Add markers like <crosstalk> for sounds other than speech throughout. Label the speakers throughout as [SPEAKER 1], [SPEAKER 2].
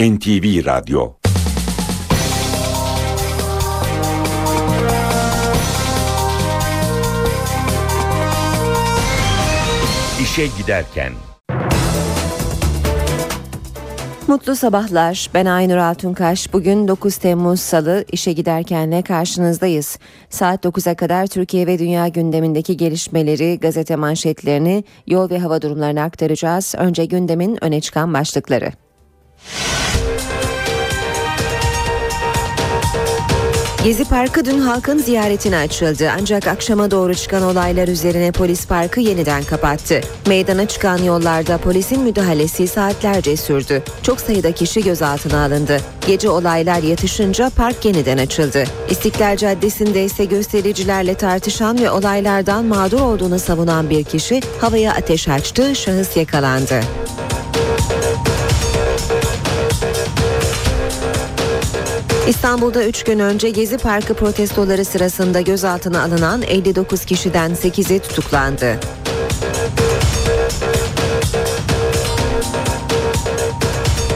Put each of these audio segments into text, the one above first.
[SPEAKER 1] NTV Radyo İşe giderken
[SPEAKER 2] Mutlu sabahlar. Ben Aynur Altunkaş. Bugün 9 Temmuz Salı işe giderkenle karşınızdayız. Saat 9'a kadar Türkiye ve dünya gündemindeki gelişmeleri, gazete manşetlerini, yol ve hava durumlarını aktaracağız. Önce gündemin öne çıkan başlıkları. Gezi Parkı dün halkın ziyaretine açıldı ancak akşama doğru çıkan olaylar üzerine polis parkı yeniden kapattı. Meydana çıkan yollarda polisin müdahalesi saatlerce sürdü. Çok sayıda kişi gözaltına alındı. Gece olaylar yatışınca park yeniden açıldı. İstiklal Caddesi'nde ise göstericilerle tartışan ve olaylardan mağdur olduğunu savunan bir kişi havaya ateş açtı, şahıs yakalandı. İstanbul'da 3 gün önce Gezi Parkı protestoları sırasında gözaltına alınan 59 kişiden 8'i tutuklandı.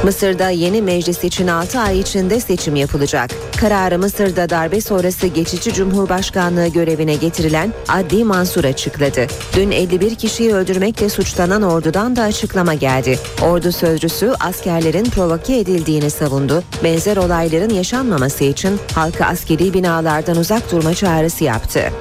[SPEAKER 2] Mısır'da yeni meclis için 6 ay içinde seçim yapılacak. Kararı Mısır'da darbe sonrası geçici Cumhurbaşkanlığı görevine getirilen Adli Mansur açıkladı. Dün 51 kişiyi öldürmekle suçlanan ordudan da açıklama geldi. Ordu sözcüsü askerlerin provoke edildiğini savundu. Benzer olayların yaşanmaması için halka askeri binalardan uzak durma çağrısı yaptı.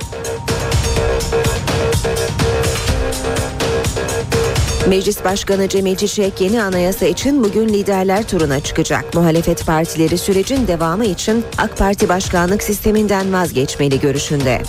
[SPEAKER 2] Meclis Başkanı Cemil Çiçek yeni anayasa için bugün liderler turuna çıkacak. Muhalefet partileri sürecin devamı için AK Parti başkanlık sisteminden vazgeçmeli görüşünde.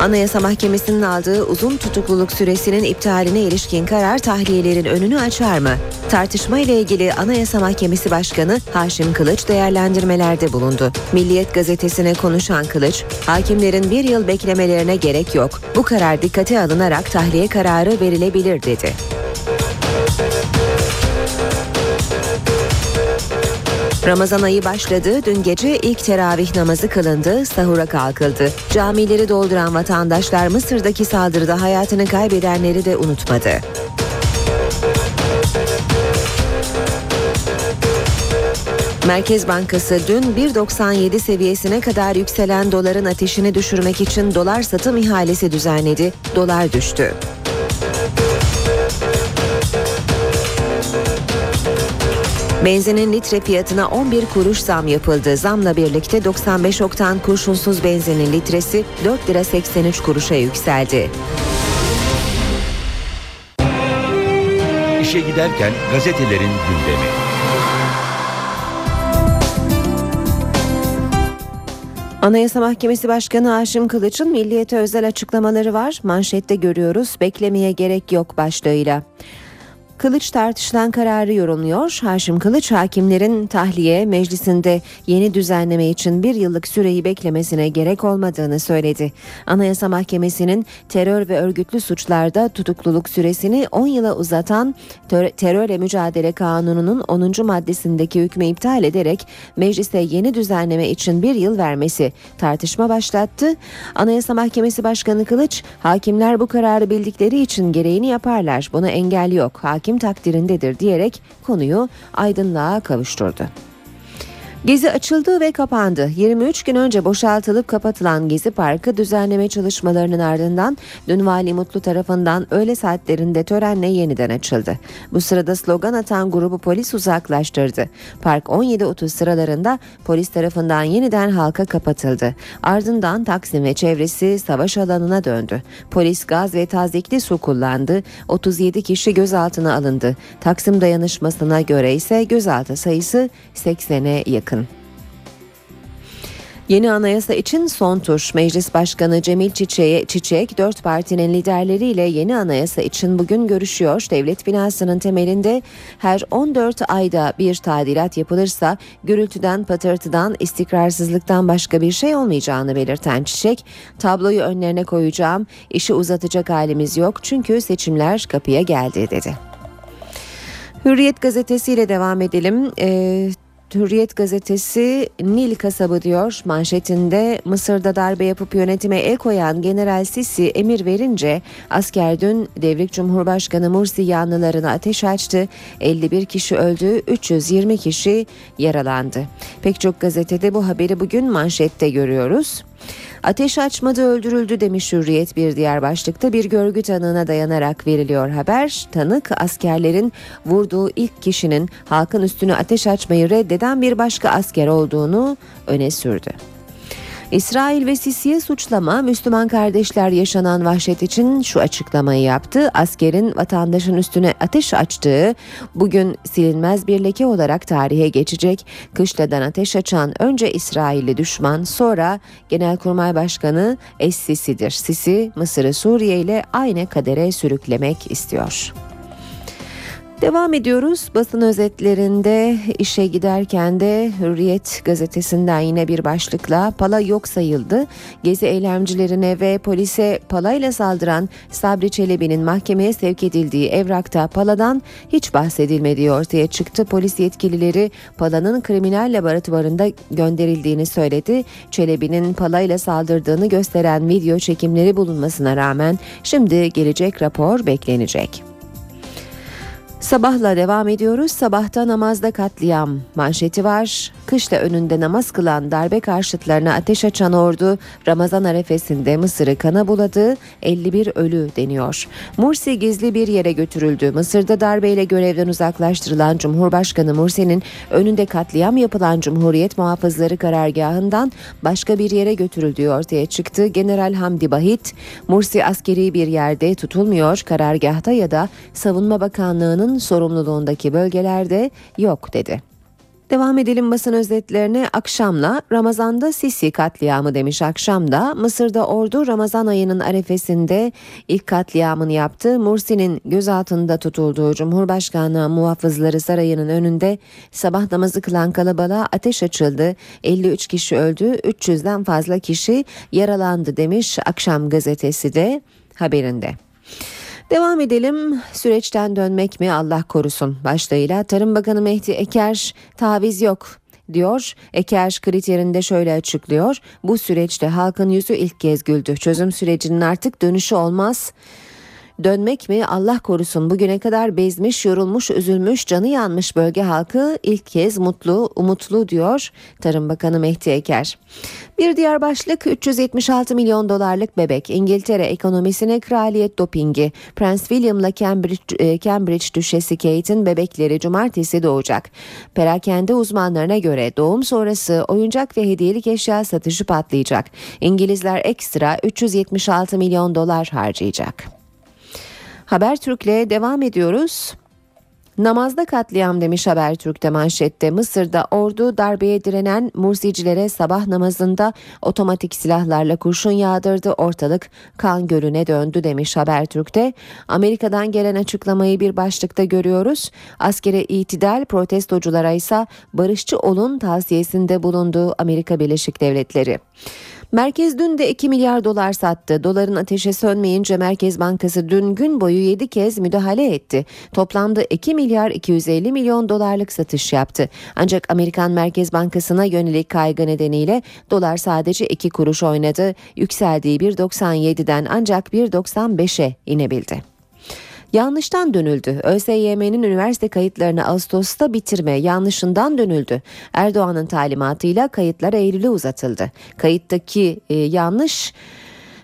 [SPEAKER 2] Anayasa Mahkemesi'nin aldığı uzun tutukluluk süresinin iptaline ilişkin karar tahliyelerin önünü açar mı? Tartışma ile ilgili Anayasa Mahkemesi Başkanı Haşim Kılıç değerlendirmelerde bulundu. Milliyet gazetesine konuşan Kılıç, hakimlerin bir yıl beklemelerine gerek yok. Bu karar dikkate alınarak tahliye kararı verilebilir dedi. Ramazan ayı başladı. Dün gece ilk teravih namazı kılındı, sahura kalkıldı. Camileri dolduran vatandaşlar Mısır'daki saldırıda hayatını kaybedenleri de unutmadı. Merkez Bankası dün 1.97 seviyesine kadar yükselen doların ateşini düşürmek için dolar satım ihalesi düzenledi. Dolar düştü. Benzinin litre fiyatına 11 kuruş zam yapıldı. Zamla birlikte 95 oktan kurşunsuz benzinin litresi 4 lira 83 kuruşa yükseldi.
[SPEAKER 1] İşe giderken gazetelerin gündemi.
[SPEAKER 2] Anayasa Mahkemesi Başkanı Haşim Kılıç'ın milliyete özel açıklamaları var. Manşette görüyoruz. Beklemeye gerek yok başlığıyla. Kılıç tartışılan kararı yorumluyor. Haşim Kılıç hakimlerin tahliye meclisinde yeni düzenleme için bir yıllık süreyi beklemesine gerek olmadığını söyledi. Anayasa Mahkemesi'nin terör ve örgütlü suçlarda tutukluluk süresini 10 yıla uzatan terörle mücadele kanununun 10. maddesindeki hükmü iptal ederek meclise yeni düzenleme için bir yıl vermesi tartışma başlattı. Anayasa Mahkemesi Başkanı Kılıç hakimler bu kararı bildikleri için gereğini yaparlar. Buna engel yok. Hakim hakim takdirindedir diyerek konuyu aydınlığa kavuşturdu. Gezi açıldı ve kapandı. 23 gün önce boşaltılıp kapatılan Gezi Parkı düzenleme çalışmalarının ardından dün Vali Mutlu tarafından öğle saatlerinde törenle yeniden açıldı. Bu sırada slogan atan grubu polis uzaklaştırdı. Park 17.30 sıralarında polis tarafından yeniden halka kapatıldı. Ardından Taksim ve çevresi savaş alanına döndü. Polis gaz ve tazikli su kullandı. 37 kişi gözaltına alındı. Taksim dayanışmasına göre ise gözaltı sayısı 80'e yakın. Yeni anayasa için son tur. Meclis Başkanı Cemil Çiçek, Çiçek dört partinin liderleriyle yeni anayasa için bugün görüşüyor. Devlet binasının temelinde her 14 ayda bir tadilat yapılırsa gürültüden, patırtıdan, istikrarsızlıktan başka bir şey olmayacağını belirten Çiçek, tabloyu önlerine koyacağım, işi uzatacak halimiz yok çünkü seçimler kapıya geldi dedi. Hürriyet gazetesiyle devam edelim. Ee, Hürriyet gazetesi Nil kasabı diyor manşetinde Mısır'da darbe yapıp yönetime el koyan General Sisi emir verince asker dün devrik Cumhurbaşkanı Mursi yanlılarına ateş açtı. 51 kişi öldü 320 kişi yaralandı. Pek çok gazetede bu haberi bugün manşette görüyoruz. Ateş açmadı öldürüldü demiş Hürriyet bir diğer başlıkta bir görgü tanığına dayanarak veriliyor haber. Tanık askerlerin vurduğu ilk kişinin halkın üstüne ateş açmayı reddeden bir başka asker olduğunu öne sürdü. İsrail ve Sisi'ye suçlama Müslüman kardeşler yaşanan vahşet için şu açıklamayı yaptı. Askerin vatandaşın üstüne ateş açtığı bugün silinmez bir leke olarak tarihe geçecek. Kışladan ateş açan önce İsrailli düşman sonra Genelkurmay Başkanı Es-Sisi'dir. Sisi Mısır'ı Suriye ile aynı kadere sürüklemek istiyor. Devam ediyoruz. Basın özetlerinde işe giderken de Hürriyet gazetesinden yine bir başlıkla pala yok sayıldı. Gezi eylemcilerine ve polise palayla saldıran Sabri Çelebi'nin mahkemeye sevk edildiği evrakta paladan hiç bahsedilmediği ortaya çıktı. Polis yetkilileri palanın kriminal laboratuvarında gönderildiğini söyledi. Çelebi'nin palayla saldırdığını gösteren video çekimleri bulunmasına rağmen şimdi gelecek rapor beklenecek. Sabahla devam ediyoruz. Sabahta namazda katliam manşeti var. Kışla önünde namaz kılan darbe karşıtlarına ateş açan ordu Ramazan arefesinde Mısır'ı kana buladı. 51 ölü deniyor. Mursi gizli bir yere götürüldü. Mısır'da darbeyle görevden uzaklaştırılan Cumhurbaşkanı Mursi'nin önünde katliam yapılan Cumhuriyet Muhafızları karargahından başka bir yere götürüldüğü ortaya çıktı. General Hamdi Bahit, Mursi askeri bir yerde tutulmuyor, karargahta ya da Savunma Bakanlığı'nın sorumluluğundaki bölgelerde yok dedi. Devam edelim basın özetlerine akşamla Ramazan'da Sisi katliamı demiş akşamda Mısır'da ordu Ramazan ayının arefesinde ilk katliamını yaptı. Mursi'nin gözaltında tutulduğu Cumhurbaşkanı muhafızları sarayının önünde sabah namazı kılan kalabalığa ateş açıldı. 53 kişi öldü 300'den fazla kişi yaralandı demiş akşam gazetesi de haberinde. Devam edelim. Süreçten dönmek mi Allah korusun başlığıyla Tarım Bakanı Mehdi Eker taviz yok diyor. Eker kriterinde şöyle açıklıyor. Bu süreçte halkın yüzü ilk kez güldü. Çözüm sürecinin artık dönüşü olmaz. Dönmek mi Allah korusun bugüne kadar bezmiş, yorulmuş, üzülmüş, canı yanmış bölge halkı ilk kez mutlu, umutlu diyor Tarım Bakanı Mehdi Eker. Bir diğer başlık 376 milyon dolarlık bebek İngiltere ekonomisine kraliyet dopingi. Prince William'la Cambridge, e, Cambridge düşesi Kate'in bebekleri cumartesi doğacak. Perakende uzmanlarına göre doğum sonrası oyuncak ve hediyelik eşya satışı patlayacak. İngilizler ekstra 376 milyon dolar harcayacak. Habertürk'le devam ediyoruz. Namazda katliam demiş Habertürk'te manşette. Mısır'da ordu darbeye direnen Mursicilere sabah namazında otomatik silahlarla kurşun yağdırdı. Ortalık kan gölüne döndü demiş Habertürk'te. Amerika'dan gelen açıklamayı bir başlıkta görüyoruz. Askere itidal protestoculara ise barışçı olun tavsiyesinde bulunduğu Amerika Birleşik Devletleri. Merkez dün de 2 milyar dolar sattı. Doların ateşe sönmeyince Merkez Bankası dün gün boyu 7 kez müdahale etti. Toplamda 2 milyar 250 milyon dolarlık satış yaptı. Ancak Amerikan Merkez Bankası'na yönelik kaygı nedeniyle dolar sadece 2 kuruş oynadı. Yükseldiği 1.97'den ancak 1.95'e inebildi. Yanlıştan dönüldü. ÖSYM'nin üniversite kayıtlarını Ağustos'ta bitirme yanlışından dönüldü. Erdoğan'ın talimatıyla kayıtlar Eylül'e uzatıldı. Kayıttaki e, yanlış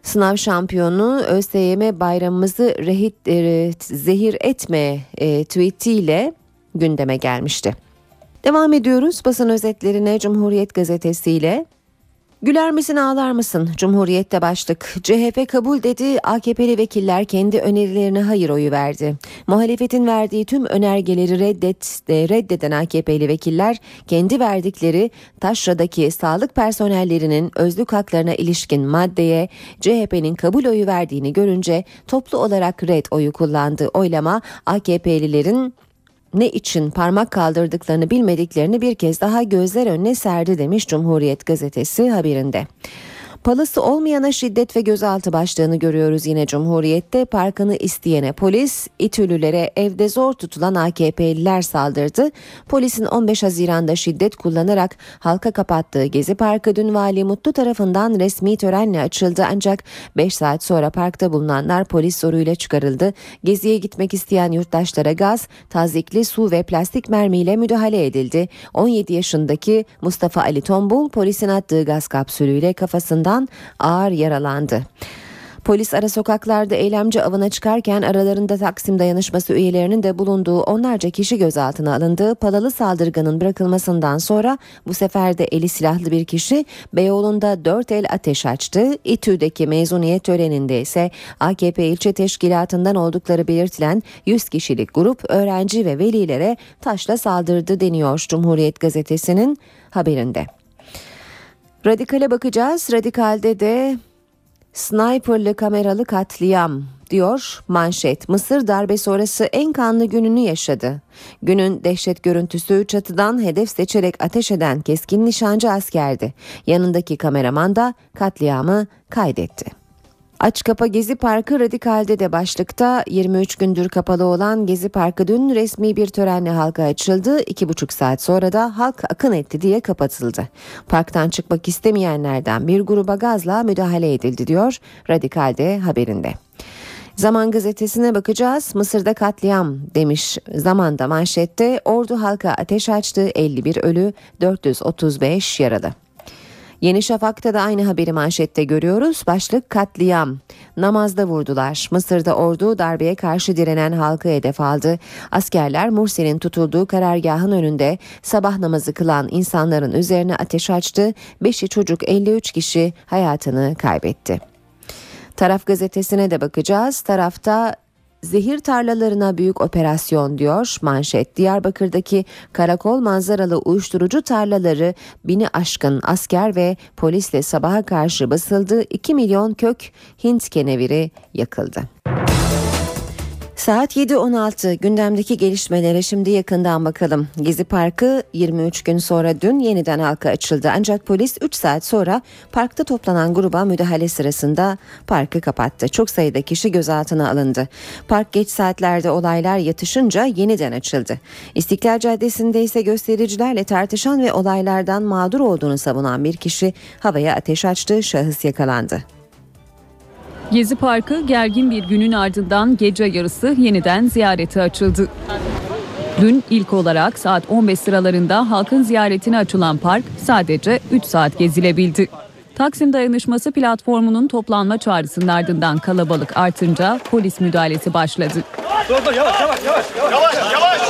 [SPEAKER 2] Sınav şampiyonu ÖSYM bayramımızı rehit, e, zehir etme e, tweetiyle gündeme gelmişti. Devam ediyoruz basın özetlerine Cumhuriyet Gazetesi ile. Güler misin ağlar mısın? Cumhuriyette başlık. CHP kabul dedi. AKP'li vekiller kendi önerilerine hayır oyu verdi. Muhalefetin verdiği tüm önergeleri reddet, reddeden AKP'li vekiller kendi verdikleri taşradaki sağlık personellerinin özlük haklarına ilişkin maddeye CHP'nin kabul oyu verdiğini görünce toplu olarak red oyu kullandı. Oylama AKP'lilerin ne için parmak kaldırdıklarını bilmediklerini bir kez daha gözler önüne serdi demiş Cumhuriyet gazetesi haberinde. Palası olmayana şiddet ve gözaltı başlığını görüyoruz yine Cumhuriyet'te. Parkını isteyene polis, İTÜ'lülere evde zor tutulan AKP'liler saldırdı. Polisin 15 Haziran'da şiddet kullanarak halka kapattığı Gezi Parkı dün Vali Mutlu tarafından resmi törenle açıldı. Ancak 5 saat sonra parkta bulunanlar polis zoruyla çıkarıldı. Geziye gitmek isteyen yurttaşlara gaz, tazikli su ve plastik mermiyle müdahale edildi. 17 yaşındaki Mustafa Ali Tombul polisin attığı gaz kapsülüyle kafasından ağır yaralandı. Polis ara sokaklarda eylemci avına çıkarken aralarında Taksim dayanışması üyelerinin de bulunduğu onlarca kişi gözaltına alındı. Palalı saldırganın bırakılmasından sonra bu sefer de eli silahlı bir kişi Beyoğlu'nda dört el ateş açtı. İTÜ'deki mezuniyet töreninde ise AKP ilçe teşkilatından oldukları belirtilen 100 kişilik grup öğrenci ve velilere taşla saldırdı deniyor Cumhuriyet gazetesinin haberinde. Radikale bakacağız. Radikalde de Sniperlı kameralı katliam diyor manşet. Mısır darbe sonrası en kanlı gününü yaşadı. Günün dehşet görüntüsü çatıdan hedef seçerek ateş eden keskin nişancı askerdi. Yanındaki kameraman da katliamı kaydetti. Aç Kapa Gezi Parkı Radikal'de de başlıkta 23 gündür kapalı olan Gezi Parkı dün resmi bir törenle halka açıldı. 2,5 saat sonra da halk akın etti diye kapatıldı. Parktan çıkmak istemeyenlerden bir gruba gazla müdahale edildi diyor Radikal'de haberinde. Zaman gazetesine bakacağız. Mısır'da katliam demiş zamanda manşette ordu halka ateş açtı 51 ölü 435 yaralı. Yeni Şafak'ta da aynı haberi manşette görüyoruz. Başlık katliam. Namazda vurdular. Mısır'da ordu darbeye karşı direnen halkı hedef aldı. Askerler Mursi'nin tutulduğu karargahın önünde sabah namazı kılan insanların üzerine ateş açtı. Beşi çocuk 53 kişi hayatını kaybetti. Taraf gazetesine de bakacağız. Tarafta Zehir tarlalarına büyük operasyon diyor manşet. Diyarbakır'daki karakol manzaralı uyuşturucu tarlaları bini aşkın asker ve polisle sabaha karşı basıldı. 2 milyon kök Hint keneviri yakıldı. Saat 7.16 gündemdeki gelişmelere şimdi yakından bakalım. Gezi Parkı 23 gün sonra dün yeniden halka açıldı. Ancak polis 3 saat sonra parkta toplanan gruba müdahale sırasında parkı kapattı. Çok sayıda kişi gözaltına alındı. Park geç saatlerde olaylar yatışınca yeniden açıldı. İstiklal Caddesi'nde ise göstericilerle tartışan ve olaylardan mağdur olduğunu savunan bir kişi havaya ateş açtı. Şahıs yakalandı.
[SPEAKER 3] Gezi Parkı gergin bir günün ardından gece yarısı yeniden ziyarete açıldı. Dün ilk olarak saat 15 sıralarında halkın ziyaretine açılan park sadece 3 saat gezilebildi. Taksim Dayanışması platformunun toplanma çağrısının ardından kalabalık artınca polis müdahalesi başladı. Dur yavaş yavaş yavaş yavaş yavaş.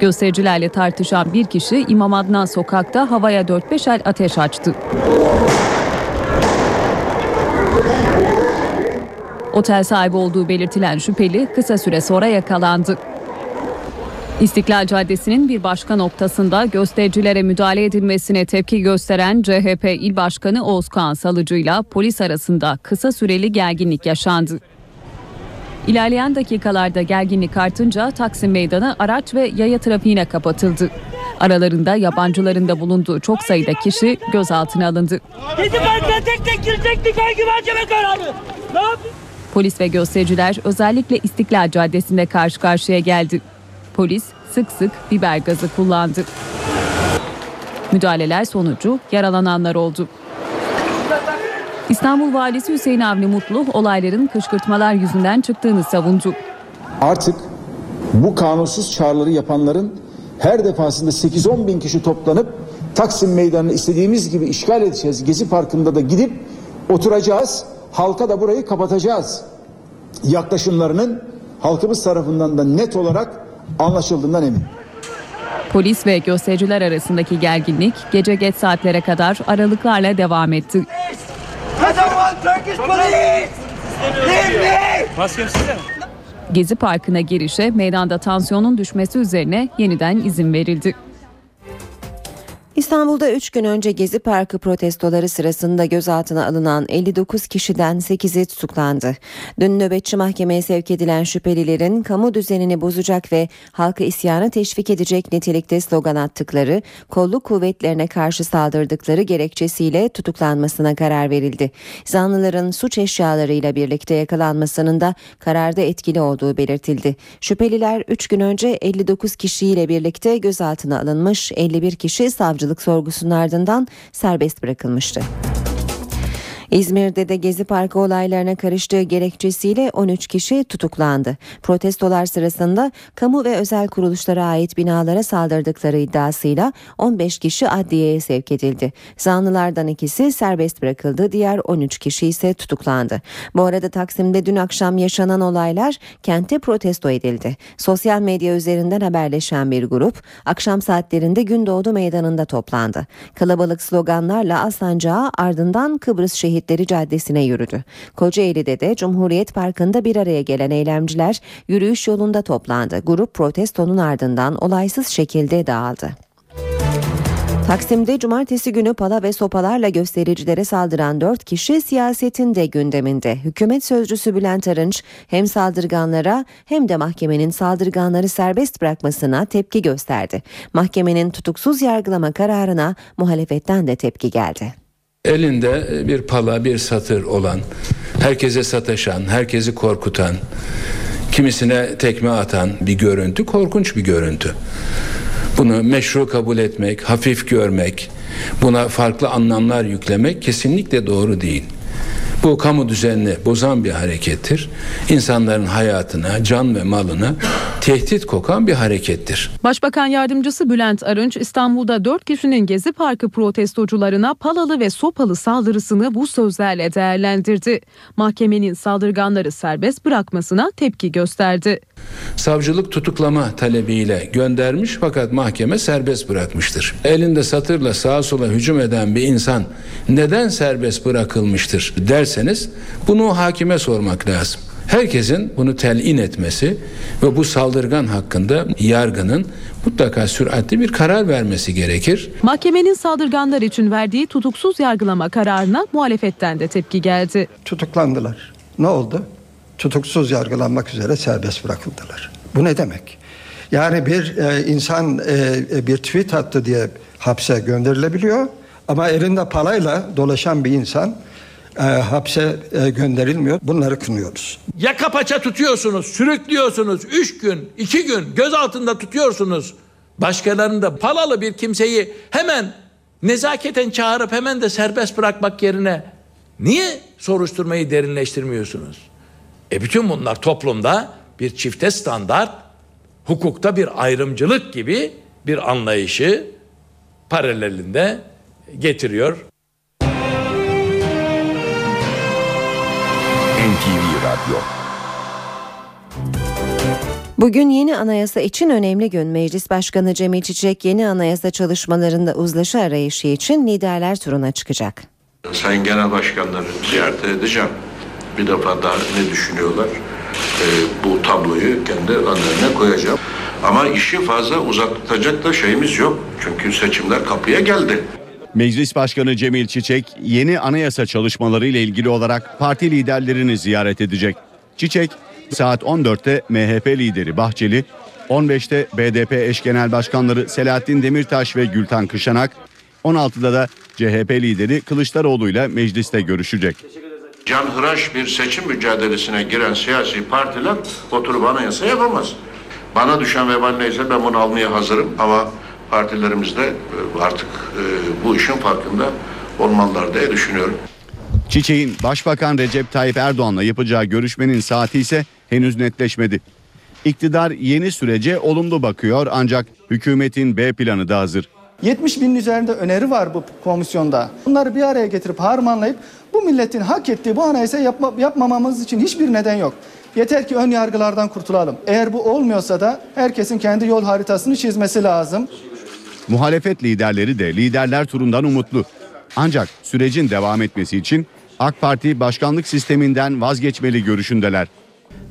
[SPEAKER 3] Göstericilerle tartışan bir kişi İmam Adnan sokakta havaya 4-5 el ateş açtı. Otel sahibi olduğu belirtilen şüpheli kısa süre sonra yakalandı. İstiklal Caddesi'nin bir başka noktasında göstericilere müdahale edilmesine tepki gösteren CHP İl Başkanı Oğuzkan Salıcı ile polis arasında kısa süreli gerginlik yaşandı. İlerleyen dakikalarda gerginlik artınca Taksim Meydanı araç ve yaya trafiğine kapatıldı. Aralarında yabancıların da bulunduğu çok sayıda kişi gözaltına alındı. Gezi tek tek girecektik hangi mahkeme kararı? Ne yapayım? Polis ve göstericiler özellikle İstiklal Caddesi'nde karşı karşıya geldi. Polis sık sık biber gazı kullandı. Müdahaleler sonucu yaralananlar oldu. İstanbul Valisi Hüseyin Avni Mutlu olayların kışkırtmalar yüzünden çıktığını savundu.
[SPEAKER 4] Artık bu kanunsuz çağrıları yapanların her defasında 8-10 bin kişi toplanıp Taksim Meydanı'nı istediğimiz gibi işgal edeceğiz. Gezi Parkı'nda da gidip oturacağız halka da burayı kapatacağız. Yaklaşımlarının halkımız tarafından da net olarak anlaşıldığından emin.
[SPEAKER 3] Polis ve göstericiler arasındaki gerginlik gece geç saatlere kadar aralıklarla devam etti. Gezi Parkı'na girişe meydanda tansiyonun düşmesi üzerine yeniden izin verildi.
[SPEAKER 2] İstanbul'da 3 gün önce Gezi Parkı protestoları sırasında gözaltına alınan 59 kişiden 8'i tutuklandı. Dün nöbetçi mahkemeye sevk edilen şüphelilerin kamu düzenini bozacak ve halkı isyana teşvik edecek nitelikte slogan attıkları, kolluk kuvvetlerine karşı saldırdıkları gerekçesiyle tutuklanmasına karar verildi. Zanlıların suç eşyalarıyla birlikte yakalanmasının da kararda etkili olduğu belirtildi. Şüpheliler 3 gün önce 59 kişiyle birlikte gözaltına alınmış, 51 kişi savcı savcılık sorgusunun ardından serbest bırakılmıştı. İzmir'de de Gezi Parkı olaylarına karıştığı gerekçesiyle 13 kişi tutuklandı. Protestolar sırasında kamu ve özel kuruluşlara ait binalara saldırdıkları iddiasıyla 15 kişi adliyeye sevk edildi. Zanlılardan ikisi serbest bırakıldı, diğer 13 kişi ise tutuklandı. Bu arada Taksim'de dün akşam yaşanan olaylar kente protesto edildi. Sosyal medya üzerinden haberleşen bir grup akşam saatlerinde Gündoğdu Meydanı'nda toplandı. Kalabalık sloganlarla Aslancağı ardından Kıbrıs Şehit Şehitleri Caddesi'ne yürüdü. Kocaeli'de de Cumhuriyet Parkı'nda bir araya gelen eylemciler yürüyüş yolunda toplandı. Grup protestonun ardından olaysız şekilde dağıldı. Taksim'de cumartesi günü pala ve sopalarla göstericilere saldıran 4 kişi siyasetin de gündeminde. Hükümet sözcüsü Bülent Arınç hem saldırganlara hem de mahkemenin saldırganları serbest bırakmasına tepki gösterdi. Mahkemenin tutuksuz yargılama kararına muhalefetten de tepki geldi.
[SPEAKER 5] Elinde bir pala, bir satır olan, herkese sataşan, herkesi korkutan, kimisine tekme atan bir görüntü, korkunç bir görüntü. Bunu meşru kabul etmek, hafif görmek, buna farklı anlamlar yüklemek kesinlikle doğru değil. Bu kamu düzenini bozan bir harekettir. İnsanların hayatına, can ve malına tehdit kokan bir harekettir.
[SPEAKER 3] Başbakan yardımcısı Bülent Arınç İstanbul'da 4 kişinin Gezi Parkı protestocularına palalı ve sopalı saldırısını bu sözlerle değerlendirdi. Mahkemenin saldırganları serbest bırakmasına tepki gösterdi.
[SPEAKER 5] Savcılık tutuklama talebiyle göndermiş fakat mahkeme serbest bırakmıştır. Elinde satırla sağa sola hücum eden bir insan neden serbest bırakılmıştır derseniz bunu hakime sormak lazım. Herkesin bunu telin etmesi ve bu saldırgan hakkında yargının mutlaka süratli bir karar vermesi gerekir.
[SPEAKER 3] Mahkemenin saldırganlar için verdiği tutuksuz yargılama kararına muhalefetten de tepki geldi.
[SPEAKER 6] Tutuklandılar. Ne oldu? Tutuksuz yargılanmak üzere serbest bırakıldılar. Bu ne demek? Yani bir e, insan e, bir tweet attı diye hapse gönderilebiliyor ama elinde palayla dolaşan bir insan e, hapse e, gönderilmiyor. Bunları kınıyoruz.
[SPEAKER 7] Yaka paça tutuyorsunuz, sürüklüyorsunuz. Üç gün, iki gün göz altında tutuyorsunuz. Başkalarını da palalı bir kimseyi hemen nezaketen çağırıp hemen de serbest bırakmak yerine niye soruşturmayı derinleştirmiyorsunuz? E bütün bunlar toplumda bir çifte standart, hukukta bir ayrımcılık gibi bir anlayışı paralelinde getiriyor.
[SPEAKER 1] NTV Radyo
[SPEAKER 2] Bugün yeni anayasa için önemli gün. Meclis Başkanı Cemil Çiçek yeni anayasa çalışmalarında uzlaşı arayışı için liderler turuna çıkacak.
[SPEAKER 8] Sayın Genel Başkanları ziyaret edeceğim. Bir defa daha ne düşünüyorlar? Ee, bu tabloyu kendi önlerine koyacağım. Ama işi fazla uzatacak da şeyimiz yok. Çünkü seçimler kapıya geldi.
[SPEAKER 9] Meclis Başkanı Cemil Çiçek yeni anayasa çalışmaları ile ilgili olarak parti liderlerini ziyaret edecek. Çiçek saat 14'te MHP lideri Bahçeli, 15'te BDP eş genel başkanları Selahattin Demirtaş ve Gülten Kışanak, 16'da da CHP lideri Kılıçdaroğlu ile mecliste görüşecek.
[SPEAKER 8] Canhıraş bir seçim mücadelesine giren siyasi partiler oturup anayasa yapamaz. Bana düşen vebal neyse ben bunu almaya hazırım ama partilerimiz de e, artık e, bu işin farkında olmalılar diye düşünüyorum.
[SPEAKER 9] Çiçek'in Başbakan Recep Tayyip Erdoğan'la yapacağı görüşmenin saati ise henüz netleşmedi. İktidar yeni sürece olumlu bakıyor ancak hükümetin B planı da hazır.
[SPEAKER 10] 70 binin üzerinde öneri var bu komisyonda. Bunları bir araya getirip harmanlayıp bu milletin hak ettiği bu anayasa yapma, yapmamamız için hiçbir neden yok. Yeter ki ön yargılardan kurtulalım. Eğer bu olmuyorsa da herkesin kendi yol haritasını çizmesi lazım.
[SPEAKER 9] Muhalefet liderleri de liderler turundan umutlu. Ancak sürecin devam etmesi için AK Parti başkanlık sisteminden vazgeçmeli görüşündeler.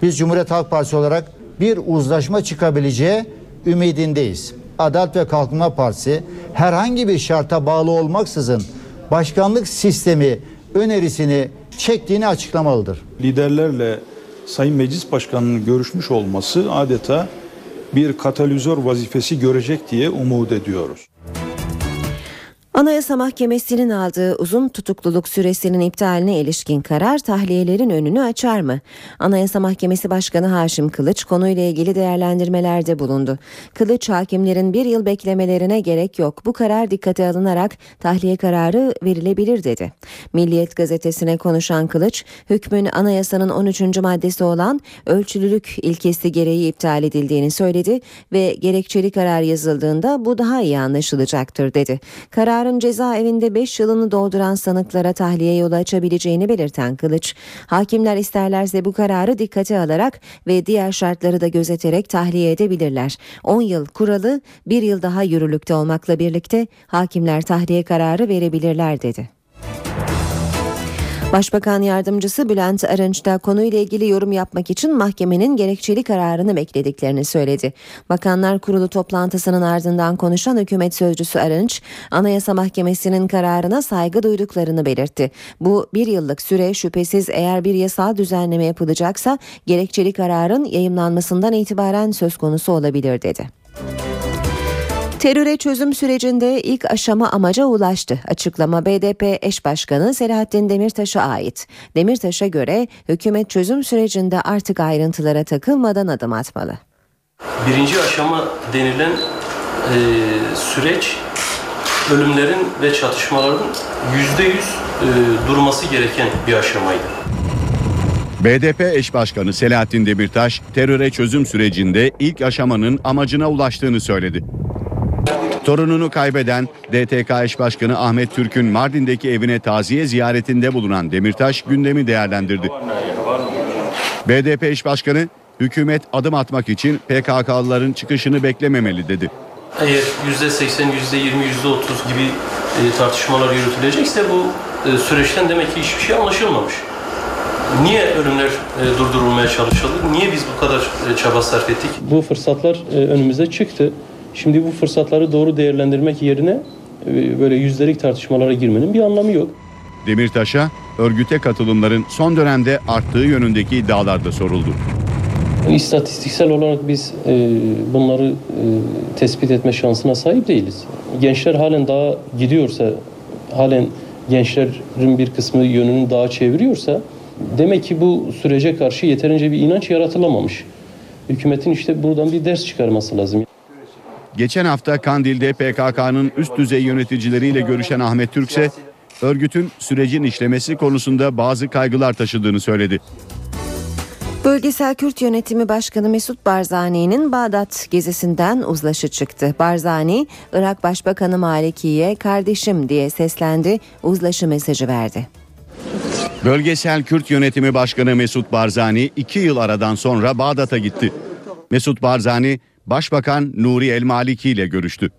[SPEAKER 11] Biz Cumhuriyet Halk Partisi olarak bir uzlaşma çıkabileceği ümidindeyiz. Adalet ve Kalkınma Partisi herhangi bir şarta bağlı olmaksızın başkanlık sistemi önerisini çektiğini açıklamalıdır.
[SPEAKER 12] Liderlerle Sayın Meclis Başkanı'nın görüşmüş olması adeta bir katalizör vazifesi görecek diye umut ediyoruz.
[SPEAKER 2] Anayasa Mahkemesi'nin aldığı uzun tutukluluk süresinin iptaline ilişkin karar tahliyelerin önünü açar mı? Anayasa Mahkemesi Başkanı Haşim Kılıç konuyla ilgili değerlendirmelerde bulundu. Kılıç hakimlerin bir yıl beklemelerine gerek yok. Bu karar dikkate alınarak tahliye kararı verilebilir dedi. Milliyet gazetesine konuşan Kılıç, hükmün anayasanın 13. maddesi olan ölçülülük ilkesi gereği iptal edildiğini söyledi ve gerekçeli karar yazıldığında bu daha iyi anlaşılacaktır dedi. Karar kararın cezaevinde 5 yılını dolduran sanıklara tahliye yolu açabileceğini belirten Kılıç, hakimler isterlerse bu kararı dikkate alarak ve diğer şartları da gözeterek tahliye edebilirler. 10 yıl kuralı bir yıl daha yürürlükte olmakla birlikte hakimler tahliye kararı verebilirler dedi. Başbakan Yardımcısı Bülent Arınç da konuyla ilgili yorum yapmak için mahkemenin gerekçeli kararını beklediklerini söyledi. Bakanlar Kurulu toplantısının ardından konuşan hükümet sözcüsü Arınç, Anayasa Mahkemesi'nin kararına saygı duyduklarını belirtti. Bu bir yıllık süre şüphesiz eğer bir yasal düzenleme yapılacaksa gerekçeli kararın yayımlanmasından itibaren söz konusu olabilir dedi. Teröre çözüm sürecinde ilk aşama amaca ulaştı. Açıklama BDP eş başkanı Selahattin Demirtaş'a ait. Demirtaş'a göre hükümet çözüm sürecinde artık ayrıntılara takılmadan adım atmalı.
[SPEAKER 13] Birinci aşama denilen e, süreç ölümlerin ve çatışmaların yüzde yüz e, durması gereken bir aşamaydı.
[SPEAKER 9] BDP eş başkanı Selahattin Demirtaş teröre çözüm sürecinde ilk aşamanın amacına ulaştığını söyledi. Torununu kaybeden DTK eş başkanı Ahmet Türk'ün Mardin'deki evine taziye ziyaretinde bulunan Demirtaş gündemi değerlendirdi. BDP eş başkanı hükümet adım atmak için PKK'lıların çıkışını beklememeli dedi.
[SPEAKER 13] Eğer %80, %20, %30 gibi e, tartışmalar yürütülecekse bu e, süreçten demek ki hiçbir şey anlaşılmamış. Niye ölümler e, durdurulmaya çalışıldı? Niye biz bu kadar çaba sarf ettik?
[SPEAKER 14] Bu fırsatlar önümüze çıktı. Şimdi bu fırsatları doğru değerlendirmek yerine e, böyle yüzdelik tartışmalara girmenin bir anlamı yok.
[SPEAKER 9] Demirtaş'a örgüte katılımların son dönemde arttığı yönündeki iddialar da soruldu.
[SPEAKER 14] İstatistiksel olarak biz e, bunları e, tespit etme şansına sahip değiliz. Gençler halen daha gidiyorsa, halen gençlerin bir kısmı yönünü daha çeviriyorsa demek ki bu sürece karşı yeterince bir inanç yaratılamamış. Hükümetin işte buradan bir ders çıkarması lazım.
[SPEAKER 9] Geçen hafta Kandil'de PKK'nın üst düzey yöneticileriyle görüşen Ahmet Türk ise örgütün sürecin işlemesi konusunda bazı kaygılar taşıdığını söyledi.
[SPEAKER 2] Bölgesel Kürt Yönetimi Başkanı Mesut Barzani'nin Bağdat gezisinden uzlaşı çıktı. Barzani, Irak Başbakanı Maliki'ye kardeşim diye seslendi, uzlaşı mesajı verdi.
[SPEAKER 9] Bölgesel Kürt Yönetimi Başkanı Mesut Barzani iki yıl aradan sonra Bağdat'a gitti. Mesut Barzani Başbakan Nuri El Maliki ile görüştü.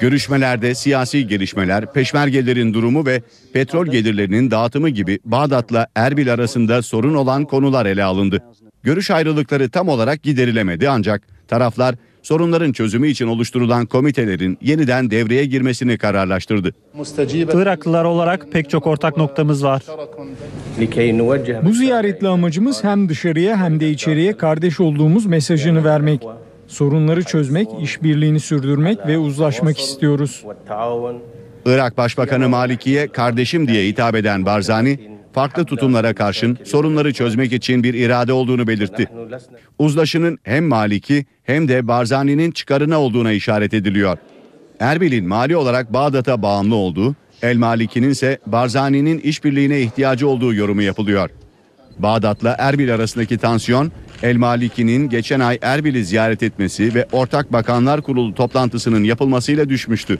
[SPEAKER 9] Görüşmelerde siyasi gelişmeler, peşmergelerin durumu ve petrol gelirlerinin dağıtımı gibi Bağdat'la Erbil arasında sorun olan konular ele alındı. Görüş ayrılıkları tam olarak giderilemedi ancak taraflar sorunların çözümü için oluşturulan komitelerin yeniden devreye girmesini kararlaştırdı.
[SPEAKER 15] Iraklılar olarak pek çok ortak noktamız var. Bu ziyaretle amacımız hem dışarıya hem de içeriye kardeş olduğumuz mesajını vermek. Sorunları çözmek, işbirliğini sürdürmek ve uzlaşmak istiyoruz.
[SPEAKER 9] Irak Başbakanı Maliki'ye kardeşim diye hitap eden Barzani, farklı tutumlara karşın sorunları çözmek için bir irade olduğunu belirtti. Uzlaşının hem Maliki hem de Barzani'nin çıkarına olduğuna işaret ediliyor. Erbil'in mali olarak Bağdat'a bağımlı olduğu, El Maliki'nin ise Barzani'nin işbirliğine ihtiyacı olduğu yorumu yapılıyor. Bağdat'la Erbil arasındaki tansiyon El Maliki'nin geçen ay Erbil'i ziyaret etmesi ve Ortak Bakanlar Kurulu toplantısının yapılmasıyla düşmüştü.